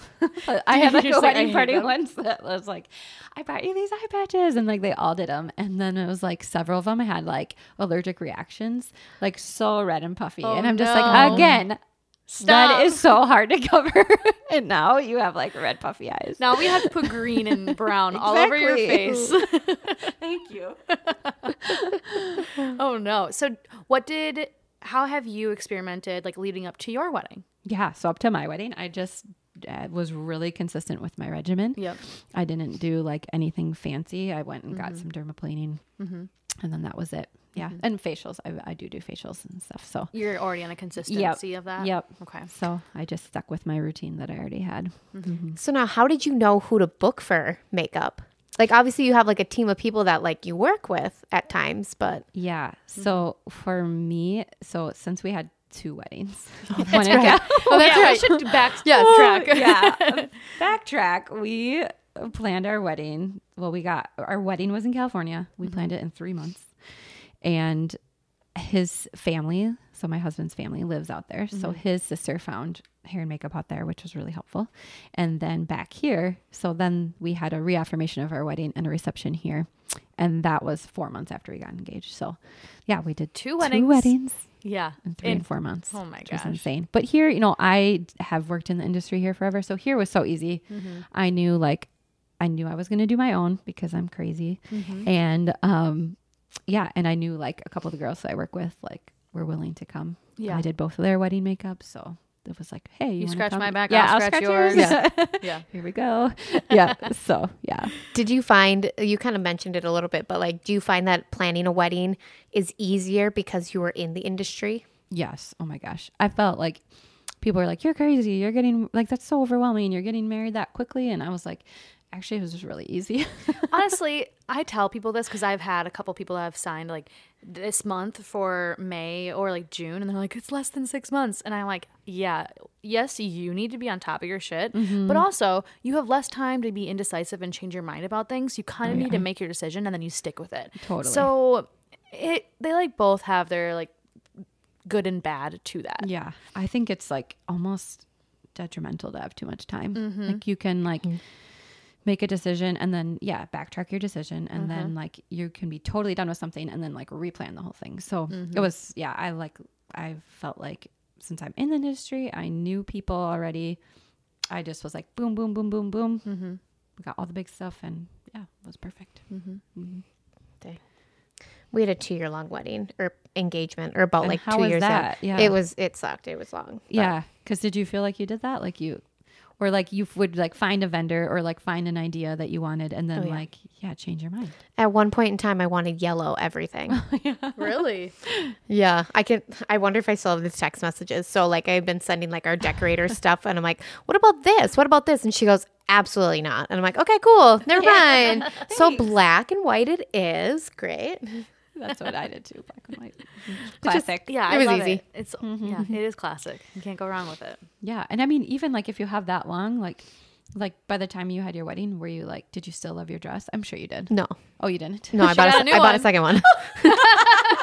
*laughs* I had like a just like, wedding party them. once that was like, I brought you these eye patches, and like they all did them, and then it was like several of them had like allergic reactions, like so red and puffy, oh, and I'm just no. like, again, Stop. that is so hard to *laughs* cover, *laughs* and now you have like red puffy eyes. Now we have to put green and brown all over your face. Thank you. oh no. So what did how have you experimented like leading up to your wedding? Yeah, so up to my wedding, I just uh, was really consistent with my regimen. Yep. I didn't do like anything fancy. I went and Mm-hmm. got some dermaplaning, and then that was it. Yeah, Mm-hmm. and facials. I, I do do facials and stuff. So You're already on a consistency of that? Yep. Okay. So I just stuck with my routine that I already had. So now, how did you know who to book for makeup? Like, obviously, you have like a team of people that like you work with at times, but Yeah. Mm-hmm. So for me, so since we had two weddings, Oh, in Cal- Oh, that's *laughs* right. We should back *laughs* track. yeah. *laughs* Backtrack. We planned our wedding. Well, we got our wedding was in California. We Mm-hmm. planned it in three months. And his family, so my husband's family lives out there. So Mm-hmm. his sister found hair and makeup out there, which was really helpful. And then back here, so then we had a reaffirmation of our wedding and a reception here. And that was four months after we got engaged. So yeah, we did Two weddings. Two weddings Yeah. in three In- and four months. oh my gosh. insane. But here, you know, I have worked in the industry here forever, so here was so easy. Mm-hmm. I knew like I knew I was going to do my own because I'm crazy, Mm-hmm. and um, yeah, and I knew like a couple of the girls that I work with like were willing to come. Yeah. I did both of their wedding makeup, so it was like, hey, you, wanna scratch come? my back, yeah, I'll scratch yours. Yeah. *laughs* Yeah. here we go. *laughs* Yeah, so yeah, did you find you kind of mentioned it a little bit, but like, do you find that planning a wedding is easier because you were in the industry? Yes. Oh my gosh. I felt like people are like, you're crazy. You're getting like, that's so overwhelming. You're getting married that quickly. And I was like, actually, it was just really easy. *laughs* Honestly, I tell people this because I've had a couple people that have signed like this month for May or like June, and they're like, it's less than six months. And I'm like, yeah, yes, you need to be on top of your shit, Mm-hmm. but also you have less time to be indecisive and change your mind about things. You kind of Oh, need to make your decision and then you stick with it. Totally. So it they like both have their like good and bad to that. yeah. I think it's like almost detrimental to have too much time. Like you can like, make a decision and then yeah backtrack your decision and then uh-huh. like you can be totally done with something and then like replan the whole thing so it mm-hmm. was yeah i like i felt like since i'm in the industry i knew people already i just was like boom boom boom boom boom mm-hmm. we got all the big stuff and yeah it was perfect mm-hmm. Dang. We had a two year long wedding or engagement or about And like how two was years. that? Yeah. Yeah. It was, it sucked. It was long. but- yeah because did you feel like you did that like you or like you would like find a vendor or like find an idea that you wanted and then Oh, yeah. like yeah change your mind At one point in time, I wanted yellow everything. *laughs* Yeah, Really? yeah. I can, I wonder if I still have these text messages. So, like, I've been sending like our decorator *laughs* stuff, and I'm like, what about this? What about this? And she goes, absolutely not. And I'm like, okay, cool. Never *laughs* mind. so, black and white it is. Great. That's what i did too black and white mm-hmm. classic Yeah, It I was love easy. It. It's mm-hmm, yeah, mm-hmm. it is classic. You can't go wrong with it. Yeah. And I mean, even like if you have that long, like, like by the time you had your wedding, were you like, did you still love your dress? I'm sure you did. No. Oh, you didn't? No, I *laughs* bought, got a, a new I bought a second one. *laughs*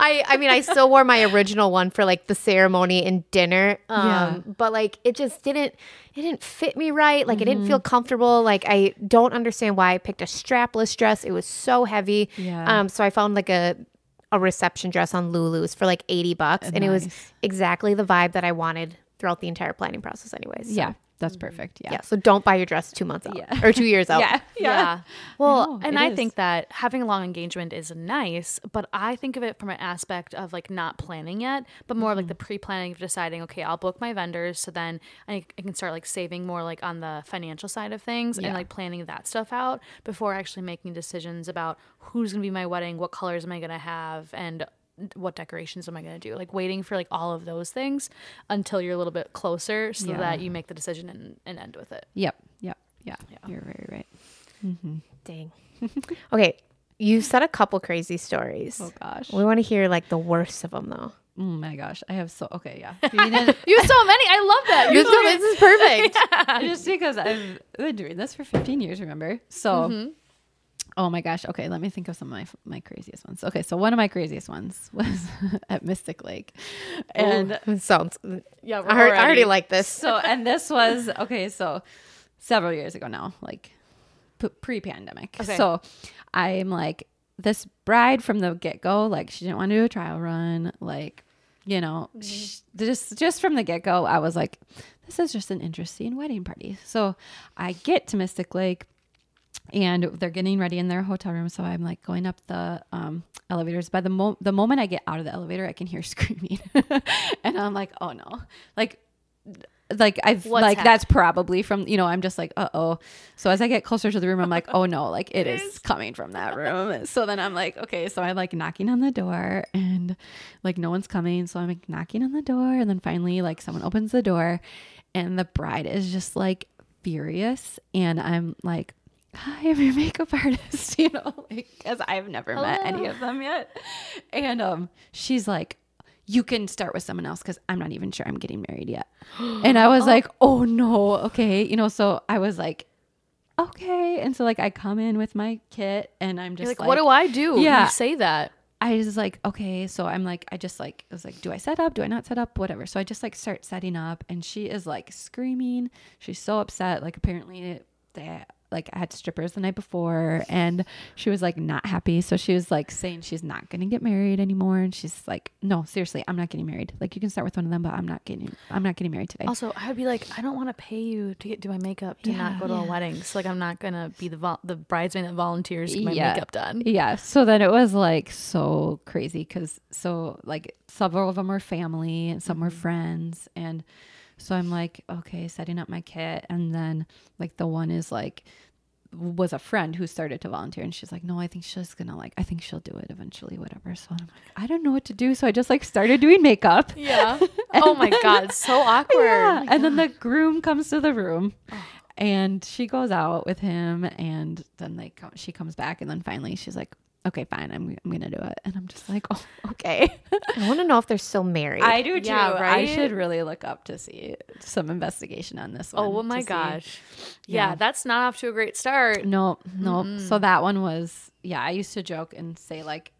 I I mean I still wore my original one for like the ceremony and dinner. Um Yeah. but like it just didn't it didn't fit me right. Like it didn't feel comfortable. Like I don't understand why I picked a strapless dress. It was so heavy. Yeah. Um so I found like a a reception dress on Lulu's for like 80 bucks and it was exactly the vibe that I wanted throughout the entire planning process anyways. So, Yeah. That's mm-hmm. perfect. Yeah. Yeah, so don't buy your dress 2 months out Yeah. or 2 years *laughs* out. Yeah. Yeah. Well, know, and I is. think that having a long engagement is nice, but I think of it from an aspect of like not planning yet, but more of like mm-hmm. the pre planning of deciding, okay, I'll book my vendors. So then I, I can start like saving more like on the financial side of things and like planning that stuff out before actually making decisions about who's going to be my wedding, what colors am I going to have, and what decorations am I going to do? Like waiting for like all of those things until you're a little bit closer so Yeah. that you make the decision and, and end with it. Yep. Yep. Yeah, yeah. you're very right. Mm-hmm. Dang. *laughs* okay, you said a couple crazy stories. Oh gosh. We want to hear like the worst of them though. Oh my gosh. I have so okay, yeah. *laughs* You You have so many. I love that. You This, *laughs* this is perfect. just because I've been doing this for 15 years, remember? So, Mm-hmm. Oh my gosh. Okay, let me think of some of my my craziest ones. Okay, so one of my craziest ones *laughs* was at Mystic Lake, and It sounds. yeah, we're I, already, I already already- like this. so and this was okay. So several years ago now, like pre-pandemic. Okay. So I'm like this bride from the get go. Like she didn't want to do a trial run. Like you know, mm-hmm. sh- just just from the get go, I was like, this is just an interesting wedding party. So I get to Mystic Lake. And they're getting ready in their hotel room, so I'm like going up the um, elevators. By the mo- the moment I get out of the elevator, I can hear *laughs* screaming, and I'm like, "Oh no!" Like like I've What's like hap- that's probably from you know I'm just like uh oh. So as I get closer to the room, I'm like oh no, like it *laughs* is coming from that *laughs* room. so then I'm like okay, so I'm like knocking on the door and like no one's coming, so I'm like knocking on the door, and then finally like someone opens the door, and the bride is just like furious, and I'm like. Hi, I'm your makeup *laughs* artist, you know, because I've never met any of them yet. And um, she's like, you can start with someone else because I'm not even sure I'm getting married yet. *gasps* And I was like, oh no, okay. You know, so I was like, okay. And so like I come in with my kit and I'm just like, like, what do I do? Yeah. You say that. I was like, okay. So I'm like, I just like, I was like, do I set up? Do I not set up? Whatever. So I just like start setting up and she is like screaming. She's so upset. Like apparently they like I had strippers the night before and she was like not happy. So she was like saying she's not going to get married anymore. And she's like, no, seriously, I'm not getting married. Like you can start with one of them, but I'm not getting, I'm not getting married today. Also, I would be like, I don't want to pay you to get do my makeup to not go to a wedding. So like, I'm not gonna be the vol- the bridesmaid that volunteers to get my Yeah. makeup done. Yeah. So then it was like so crazy because so like several of them were family and some were mm-hmm. friends. And so I'm like, okay, setting up my kit. And then like the one is like, was a friend who started to volunteer and she's like no i think she's gonna like i think she'll do it eventually whatever so i'm like i don't know what to do so i just like started doing makeup *laughs* Yeah. *laughs* oh my god, so *laughs* awkward. Oh yeah. and then the groom comes to the room oh. and she goes out with him and then they come, she comes back and then finally she's like okay fine i'm, I'm gonna do it and i'm just like oh *laughs* okay I want to know if they're still married. i do too Yeah, i should really look up to see some investigation on this oh, one Oh, oh to my see. gosh. Yeah, Yeah. that's not off to a great start. No, no. So that one was, yeah, I used to joke and say, like,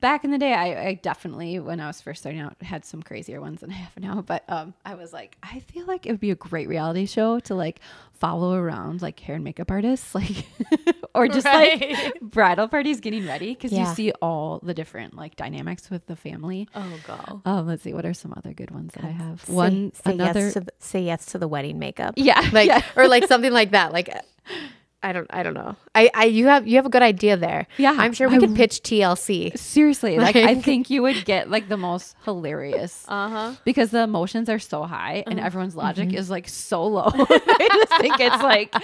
back in the day, I, I definitely, when I was first starting out, had some crazier ones than I have now. But um, I was like, I feel like it would be a great reality show to, like, follow around, like, hair and makeup artists, *laughs* like, or just, like, bridal parties getting ready because Yeah. you see all the different, like, dynamics with the family. Oh god. Oh, let's see. What are some other good ones that I have? Say- one, say another. yes to the, say yes to the wedding makeup. yeah. like yeah. or like something like that. Like *laughs* I don't I don't know. I I you have you have a good idea there. Yeah, I'm sure we I could pitch TLC. Seriously, like, I think you would get like the most hilarious Uh huh. because the emotions are so high and Uh-huh. everyone's logic Mm-hmm. is like so low. *laughs* I just think it's like,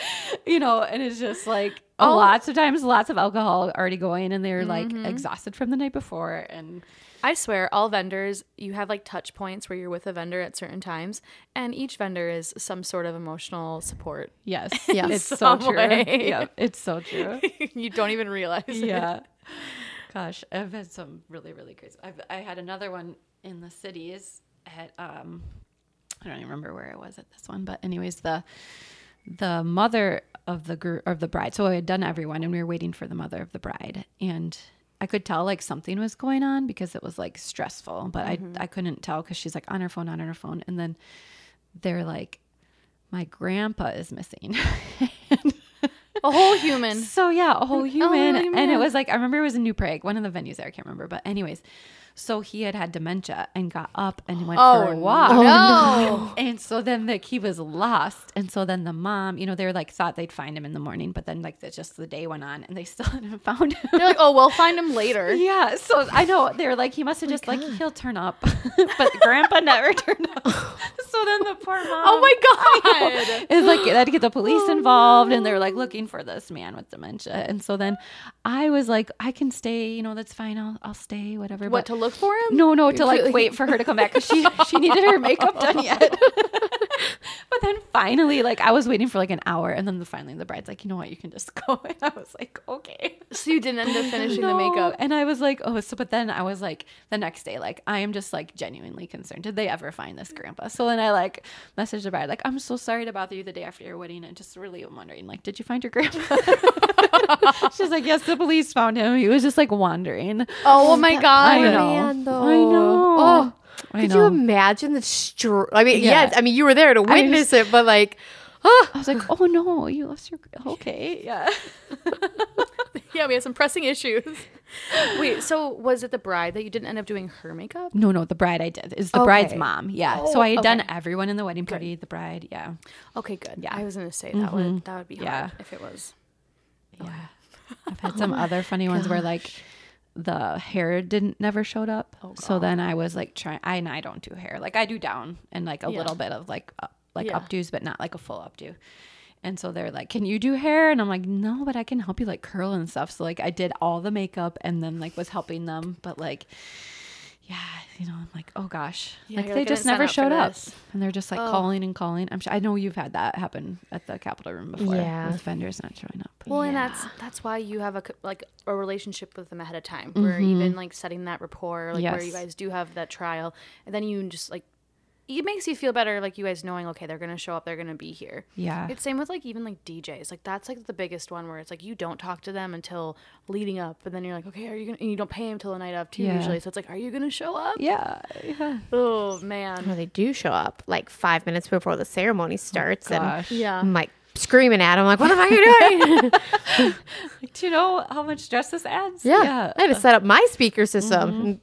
you know, and it's just like Oh. lots of times, lots of alcohol already going, and they're like Mm-hmm. exhausted from the night before, and I swear, all vendors, you have like touch points where you're with a vendor at certain times, and each vendor is some sort of emotional support. yes, *laughs* Yeah. it's so true. way. Yeah, it's so true. *laughs* you don't even realize. it. yeah. Gosh, I've had some really, really crazy. I've, I had another one in the cities at, um, I don't even remember where I was at this one, but anyways, the, the mother of the group of the bride. So I had done everyone and we were waiting for the mother of the bride and I could tell like something was going on because it was like stressful, but I, mm-hmm. I couldn't tell cause she's like on her phone, on her phone. And then they're like, my grandpa is missing. A whole human. *laughs* So yeah, a whole human. And it was like I remember it was in New Prague, one of the venues there. I can't remember, but anyways, so he had had dementia and got up and went for a oh, walk. no. Oh, *laughs* and so then like he was lost, and so then the mom, you know, they were like thought they'd find him in the morning, but then like the, just the day went on and they still *laughs* hadn't found him. They're like, oh, we'll find him later. *laughs* Yeah, so I know they were like he must have oh just like he'll turn up, but Grandpa never turned up. so then the poor mom. Oh my god. It's like they had to get the police involved, and they're like looking for this man with dementia. And so then I was like, I can stay, you know, that's fine. I'll I'll stay, whatever. What but to look for him? no, no, to like wait for her to come back because she she needed her makeup done yet. *laughs* *laughs* then finally, like I was waiting for like an hour, and then the, finally the bride's like, you know what, you can just *laughs* go. And I was like, okay. So you didn't end up finishing the makeup. And I was like, oh, so but then I was like the next day, like I am just like genuinely concerned. Did they ever find this grandpa? So then I like messaged the bride, like, I'm so sorry to bother you the day after your wedding. And just really am wondering, like, did you find your grandpa? *laughs* She's like, yes, the police found him. He was just like wandering. Oh, oh my god. I know. man. I know. Oh, I could know. you imagine the str? I mean, Yeah. yes. I mean, you were there to witness it, but like, oh, I was like, oh no, you lost your. Okay, yeah. *laughs* Yeah, we have some pressing issues. Wait, so was it the bride that you didn't end up doing her makeup? No, no, the bride I did is the bride's mom. Yeah. Oh, so I had done everyone in the wedding party, the bride. Yeah. Okay, good. Yeah. I was gonna say that would mm-hmm. that would be Yeah. if it was. Yeah. I've had some *laughs* other funny ones where like the hair didn't never showed up. Oh, so then I was like trying I and I don't do hair. Like I do down and like a Yeah. little bit of like up, like Yeah. updos but not like a full updo. And so they're like, "Can you do hair?" And I'm like, "No, but I can help you like curl and stuff." So like I did all the makeup and then like was helping them, but like yeah, you know, I'm like, "Oh gosh." Yeah, like they just never showed up. And they're just like oh. calling and calling. I'm sure I know you've had that happen at the Capitol room before Yeah. with vendors not showing up. Well, and that's that's why you have a like a relationship with them ahead of time, where mm-hmm. even like setting that rapport, like where you guys do have that trial, and then you just like it makes you feel better, like you guys knowing, okay, they're gonna show up, they're gonna be here. Yeah. It's same with like even like DJs, like that's like the biggest one where it's like you don't talk to them until leading up, but then you're like, okay, are you gonna? And you don't pay them till the night of too Yeah. usually, so it's like, are you gonna show up? yeah. Yeah. Oh man, Well, they do show up like five minutes before the ceremony starts, and Gosh. yeah. I'm like screaming at him, like, "What the fuck are you doing?" Do you know how much stress this adds? yeah. I had to set up my speaker system. Mm-hmm. and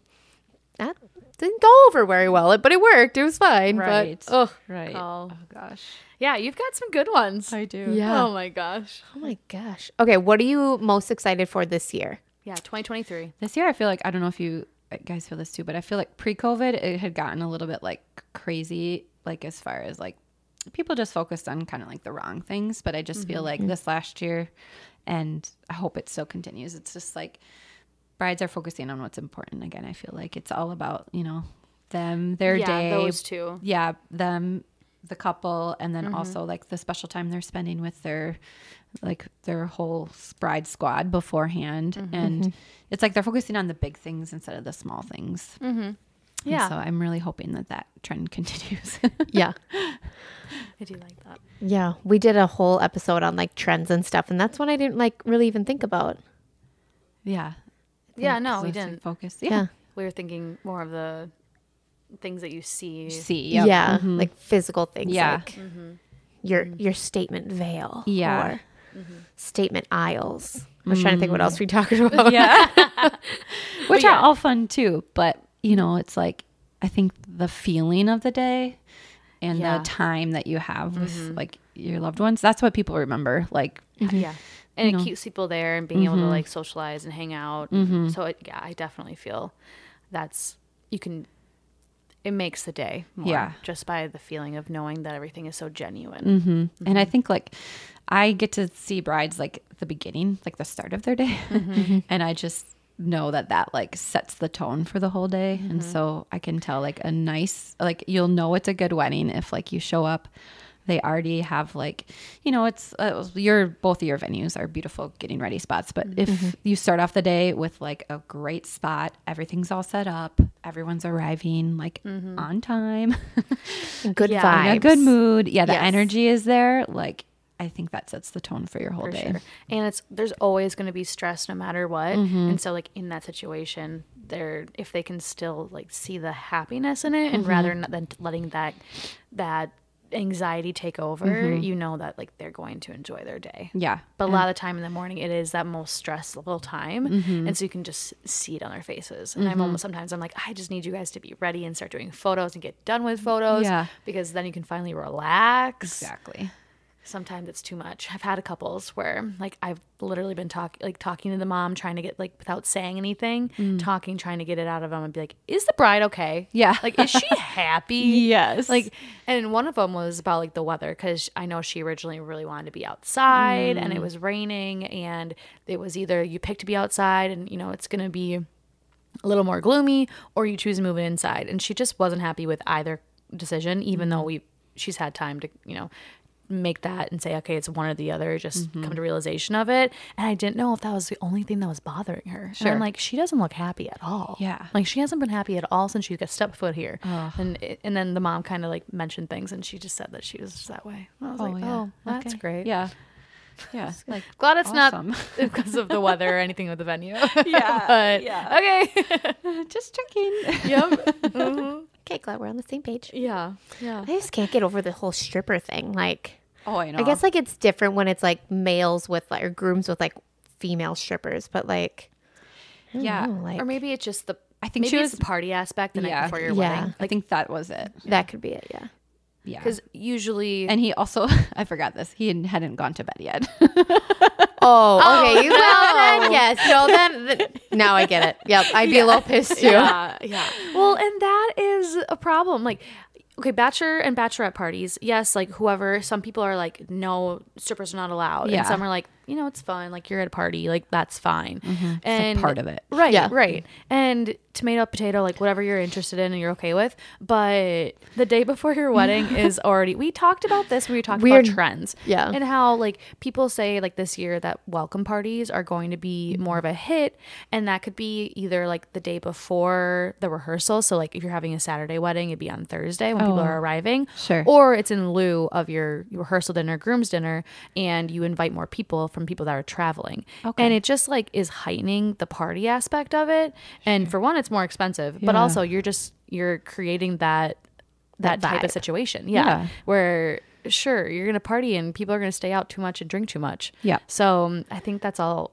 That didn't go over very well, but it worked. It was fine. Right. But oh, Right. Call. Oh gosh. Yeah, you've got some good ones. I do. Yeah. Oh my gosh. oh my gosh. Okay, what are you most excited for this year? Yeah, 2023. This year I feel like I don't know if you guys feel this too, but I feel like pre-COVID it had gotten a little bit like crazy like as far as like people just focused on kind of like the wrong things, but I just feel mm-hmm. like mm-hmm. this last year and I hope it still continues. It's just like brides are focusing on what's important again. I feel like it's all about, you know, them, their yeah, day, those two. yeah, them, the couple, and then also like the special time they're spending with their like their whole bride squad beforehand, and it's like they're focusing on the big things instead of the small things. Mm-hmm. Yeah. so I'm really hoping that that trend *laughs* continues. Yeah. I do like that. Yeah. We did a whole episode on like trends and stuff, and that's one I didn't like really even think about. yeah. Yeah, no, we So it's, like, didn't. focus. Yeah. Yeah. We were thinking more of the things that you see. See. Yeah. Yep. Mhm. Like physical things Yeah. like your your statement veil. Yeah. Or statement aisles. I was trying to think what else we talked about. Mm. *laughs* yeah. *laughs* Which yeah. are all fun too, but you know, it's like I think the feeling of the day and Yeah. the time that you have with like your loved ones, that's what people remember. Like Yeah. And it know. keeps people there and being able to mm-hmm. like socialize and hang out. Mm-hmm. So it, yeah, I definitely feel that's you can it makes the day more Yeah. just by the feeling of knowing that everything is so genuine. Mm-hmm. And I mm-hmm. think like I get to see brides like the beginning, like the start of their day, *laughs* and I just know that that like sets the tone for the whole day, and so I can tell like a nice like you'll know it's a good wedding if like you show up. They already have like, you know, it's uh, your both of your venues are beautiful getting ready spots. But if you start off the day with like a great spot, everything's all set up, everyone's arriving like on time, *laughs* Good Yeah. vibes. *laughs* in a good mood. Yeah, the Yes. energy is there. Like I think that sets the tone for your whole for day. sure. And it's there's always going to be stress no matter what. Mm-hmm. And so like in that situation, they're if they can still like see the happiness in it, and Mm-hmm. rather than letting that that anxiety take over, Mm-hmm. you know that like they're going to enjoy their day. Yeah. But a lot of the time in the morning, it is that most stressful time, Mm-hmm. and so you can just see it on their faces. And I'm almost sometimes I'm like, I just need you guys to be ready and start doing photos and get done with photos, Yeah. because then you can finally relax Exactly. Sometimes it's too much. I've had a couples where like I've literally been talking like talking to the mom trying to get like without saying anything, mm. talking trying to get it out of them and be like, "Is the bride okay? Yeah. Like is she *laughs* happy?" Yes. Like and one of them was about like the weather cuz I know she originally really wanted to be outside and it mm. was raining and it was either you pick to be outside and you know it's going to be a little more gloomy or you choose to move inside and she just wasn't happy with either decision even though mm-hmm. we she's had time to you know make that and say okay it's one or the other just mm-hmm. come to realization of it and i didn't know if that was the only thing that was bothering her sure. and i'm like she doesn't look happy at all Yeah. like she hasn't been happy at all since she got stepped foot here and it, and then the mom kind of like mentioned things and she just said that she was just that way i was oh, like oh that's Okay. great Yeah. Yeah. *laughs* Like glad it's Awesome. not *laughs* because of the weather or anything with the venue *laughs* Yeah, but yeah. okay just checking. yep mm-hmm. Okay, glad we're on the same page. yeah yeah I just can't get over the whole stripper thing. Like, Oh, I know. I guess like it's different when it's like males with like or grooms with like female strippers, but like, Yeah. know, like or maybe it's just the I think maybe she was- the party aspect the night Yeah. before your Yeah. wedding I think that was it. that could be it. Yeah. Yeah. because usually And he also, *laughs* I forgot this. He hadn't gone to bed yet. *laughs* Oh, oh, okay. You well, then yes. No, then, then now I get it. Yep, I'd be a little pissed too. yeah, *laughs* yeah. Well, and that is a problem. Like, okay, bachelor and bachelorette parties, yes, like whoever, some people are like, no, strippers are not allowed. Yeah. And some are like, you know, it's fun. Like, you're at a party, like, that's fine. Mm-hmm. And part of it. Right, Yeah. right. And tomato, potato, like, whatever you're interested in and you're okay with. But the day before your wedding *laughs* is already, we talked about this when we talked Weird- about trends. Yeah. And how, like, people say, like, this year that welcome parties are going to be mm-hmm. more of a hit. And that could be either, like, the day before the rehearsal. So, like, if you're having a Saturday wedding, it'd be on Thursday when people are oh. arriving. Sure. Or it's in lieu of your, your rehearsal dinner, groom's dinner, and you invite more people from people that are traveling. okay. And it just, like, is heightening the party aspect of it. And for one, it's more expensive, but also you're just, you're creating that that, That type of situation. Yeah. Yeah. Where sure, you're going to party and people are going to stay out too much and drink too much. Yeah. So um, I think that's all.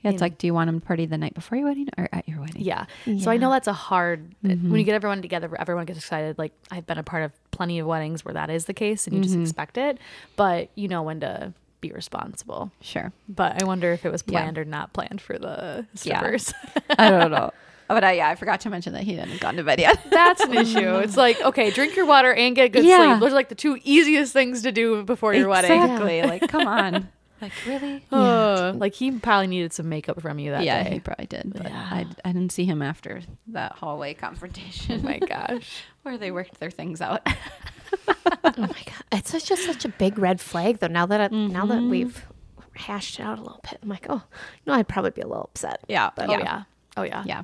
Yeah, it's like, do you want him to party the night before your wedding or at your wedding? Yeah. So I know that's a hard, when you get everyone together, everyone gets excited. Like I've been a part of plenty of weddings where that is the case and you just expect it, but you know when to be responsible. Sure. But I wonder if it was Yeah. planned or not planned for the Yeah. strippers. I don't know. *laughs* But I, yeah, I forgot to mention that he hadn't gone to bed yet. *laughs* That's an *laughs* issue. It's like, okay, drink your water and get good Yeah. sleep. Those are like the two easiest things to do before your wedding. Exactly. Like, come on. *laughs* Like, really? Uh, like he probably needed some makeup from you that yeah, day. he probably did. But Yeah. I, I didn't see him after that hallway confrontation Oh my gosh. where they worked their things out. Oh my god, it's such just such a big red flag though. Now that I, now Mm-hmm. that we've hashed it out a little bit, I'm like, oh, no, I'd probably be a little upset. Yeah. Oh yeah. Oh yeah. Yeah.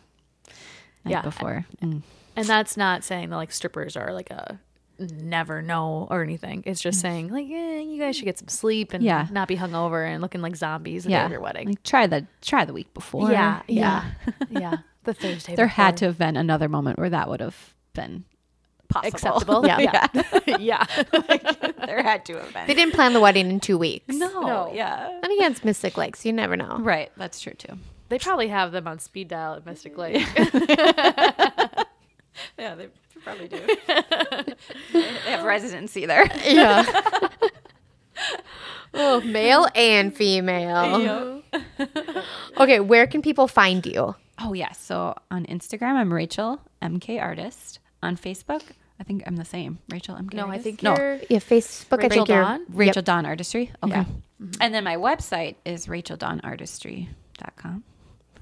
Night Yeah. before. And And that's not saying that like strippers are like a never know or anything. It's just saying like, eh, you guys should get some sleep and Mm. Yeah. not be hungover and looking like zombies the day yeah. your wedding. Like, try the try the week before. yeah, yeah, yeah. *laughs* The Thursday. There had to have been another moment where that would have been possible. acceptable. *laughs* Yeah. yeah. *laughs* yeah. there had to have been. They didn't plan the wedding in two weeks. no. No. Yeah. And against it's Mystic Lakes. You never know. Right. That's true too. They probably have them on speed dial at Mystic Lake. *laughs* Yeah, they probably do. *laughs* they have residency there. Yeah. *laughs* oh, male and female. Okay, where can people find you? Oh yeah. So on Instagram, I'm Rachel MK Artist. On Facebook, I think I'm the same. Rachel MK. no, I think no. you're Yeah, Facebook. I Rachel think you're- Dawn? Rachel Dawn Artistry. Okay. Yeah. Mm-hmm. And then my website is racheldawnartistry.com.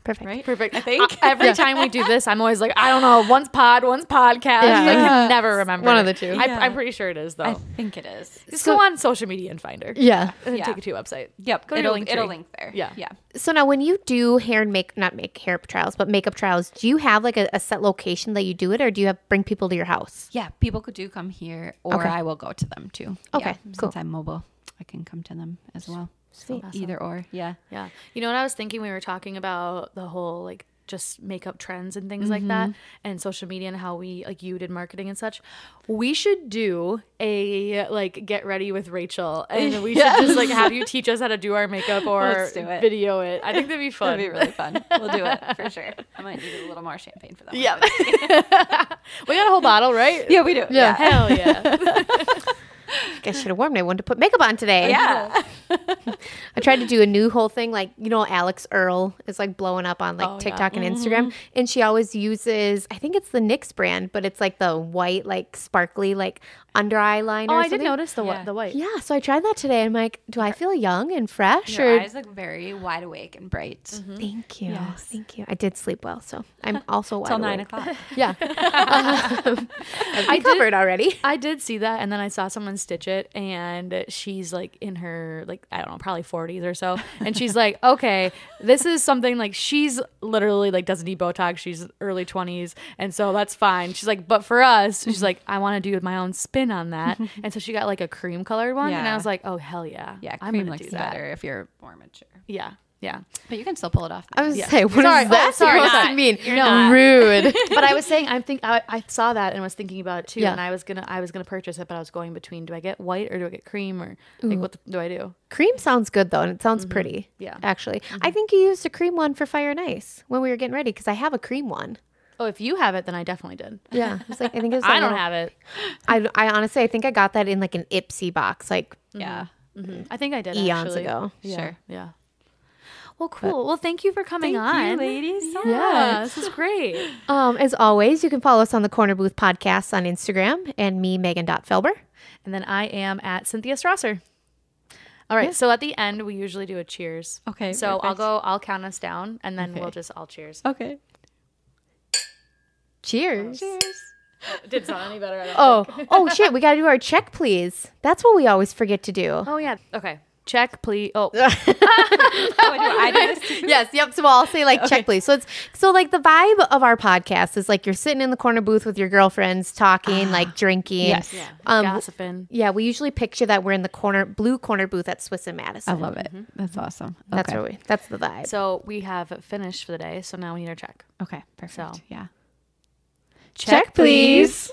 Perfect. Right? Perfect. I think *laughs* every time we do this, I'm always like, I don't know, one's pod, one's podcast. Yeah. I can never remember. One of the two. I, Yeah. I'm pretty sure it is though. I think it is. Just So- go on social media and find her. Yeah. And Yeah. take it to your website. Yep. Go to your it'll, link it'll link there. Yeah. Yeah. So now, when you do hair and make not make hair trials, but makeup trials, do you have like a, a set location that you do it, or do you have bring people to your house? Yeah. People could do come here or Okay. I will go to them too. Okay, Yeah, cool. Since I'm mobile, I can come to them as well. Sweet. Either or. Yeah. Yeah. You know what I was thinking? We were talking about the whole like just makeup trends and things like that mm-hmm. and social media and how we like you did marketing and such. We should do a like get ready with Rachel and we should just like have you *laughs* teach us how to do our makeup or do it. video it. I think that'd be fun. *laughs* That'd be really fun. We'll do it for sure. I might need a little more champagne for that. Yeah. *laughs* we got a whole bottle, right? Yeah, we do. Yeah. Hell yeah. I should have worn it. I wanted to put makeup on today. Yeah. *laughs* I tried to do a new whole thing, like you know, Alix Earle is like blowing up on like Oh, yeah. TikTok and Instagram, and she always uses, I think it's the NYX brand, but it's like the white, like sparkly, like under eye liner. Oh, or I did notice the Yeah. the white. Yeah, so I tried that today. I'm like, do I feel young and fresh? Your or eyes look very wide awake and bright. thank you, Yes. thank you. I did sleep well, so I'm *laughs* also wide Till nine o'clock. *laughs* Yeah, um, I did- covered already. I did see that, and then I saw someone stitch it, and she's like in her like I don't know, probably forties or so, and she's like, *laughs* okay, this is something like she's literally like doesn't need Botox, she's early twenties, and so that's fine. She's like, but for us, she's like, I want to do my own spin on that, *laughs* and so she got like a cream colored one, and I was like, oh hell yeah, Yeah, I'm cream gonna looks do that. better if you're more mature. Yeah, yeah. But you can still pull it off. I was Yeah. say, what is Sorry, oh, that sorry, supposed not. to mean? You're not. Rude. *laughs* but I was saying I'm think I, I saw that and was thinking about it too, Yeah. and I was gonna I was gonna purchase it, but I was going between do I get white or do I get cream or like what the, do I do? Cream sounds good though, and it sounds mm-hmm. pretty. Yeah. Actually, I mm-hmm. think you used a cream one for Fire and Ice when we were getting ready because I have a cream one. Oh, if you have it, then I definitely did. Yeah, it's like I think it *laughs* was. I don't have it. I, I honestly, I think I got that in like an Ipsy box, like Yeah. Mm. Mm-hmm. I think I did eons actually. ago. Yeah, Sure. Yeah. Well, cool. well, thank you for coming on, ladies. So Yeah, this is *laughs* great. Um, as always, you can follow us on the Corner Booth Podcast on Instagram and me, Megan Felber. And then I am at Cynthia Strasser. All right. So at the end, we usually do a cheers. Okay, So I'll go. I'll count us down, and then we'll just all cheers. Okay. Cheers. It *laughs* didn't sound any better. At all. Oh, oh shit, *laughs* we got to do our check, please. That's what we always forget to do. Oh yeah. Okay. Check, please. Oh, *laughs* Oh, do I do this too? yes, yep. So I'll say like check please. So it's so like the vibe of our podcast is like you're sitting in the corner booth with your girlfriends talking, like drinking. Yes. yeah. Um, Gossiping. Yeah, we usually picture that we're in the corner blue corner booth at Swiss and Madison. I love it. That's awesome. That's okay. where we that's the vibe. So we have finished for the day. So now we need our check. Okay, perfect. So- yeah. check please.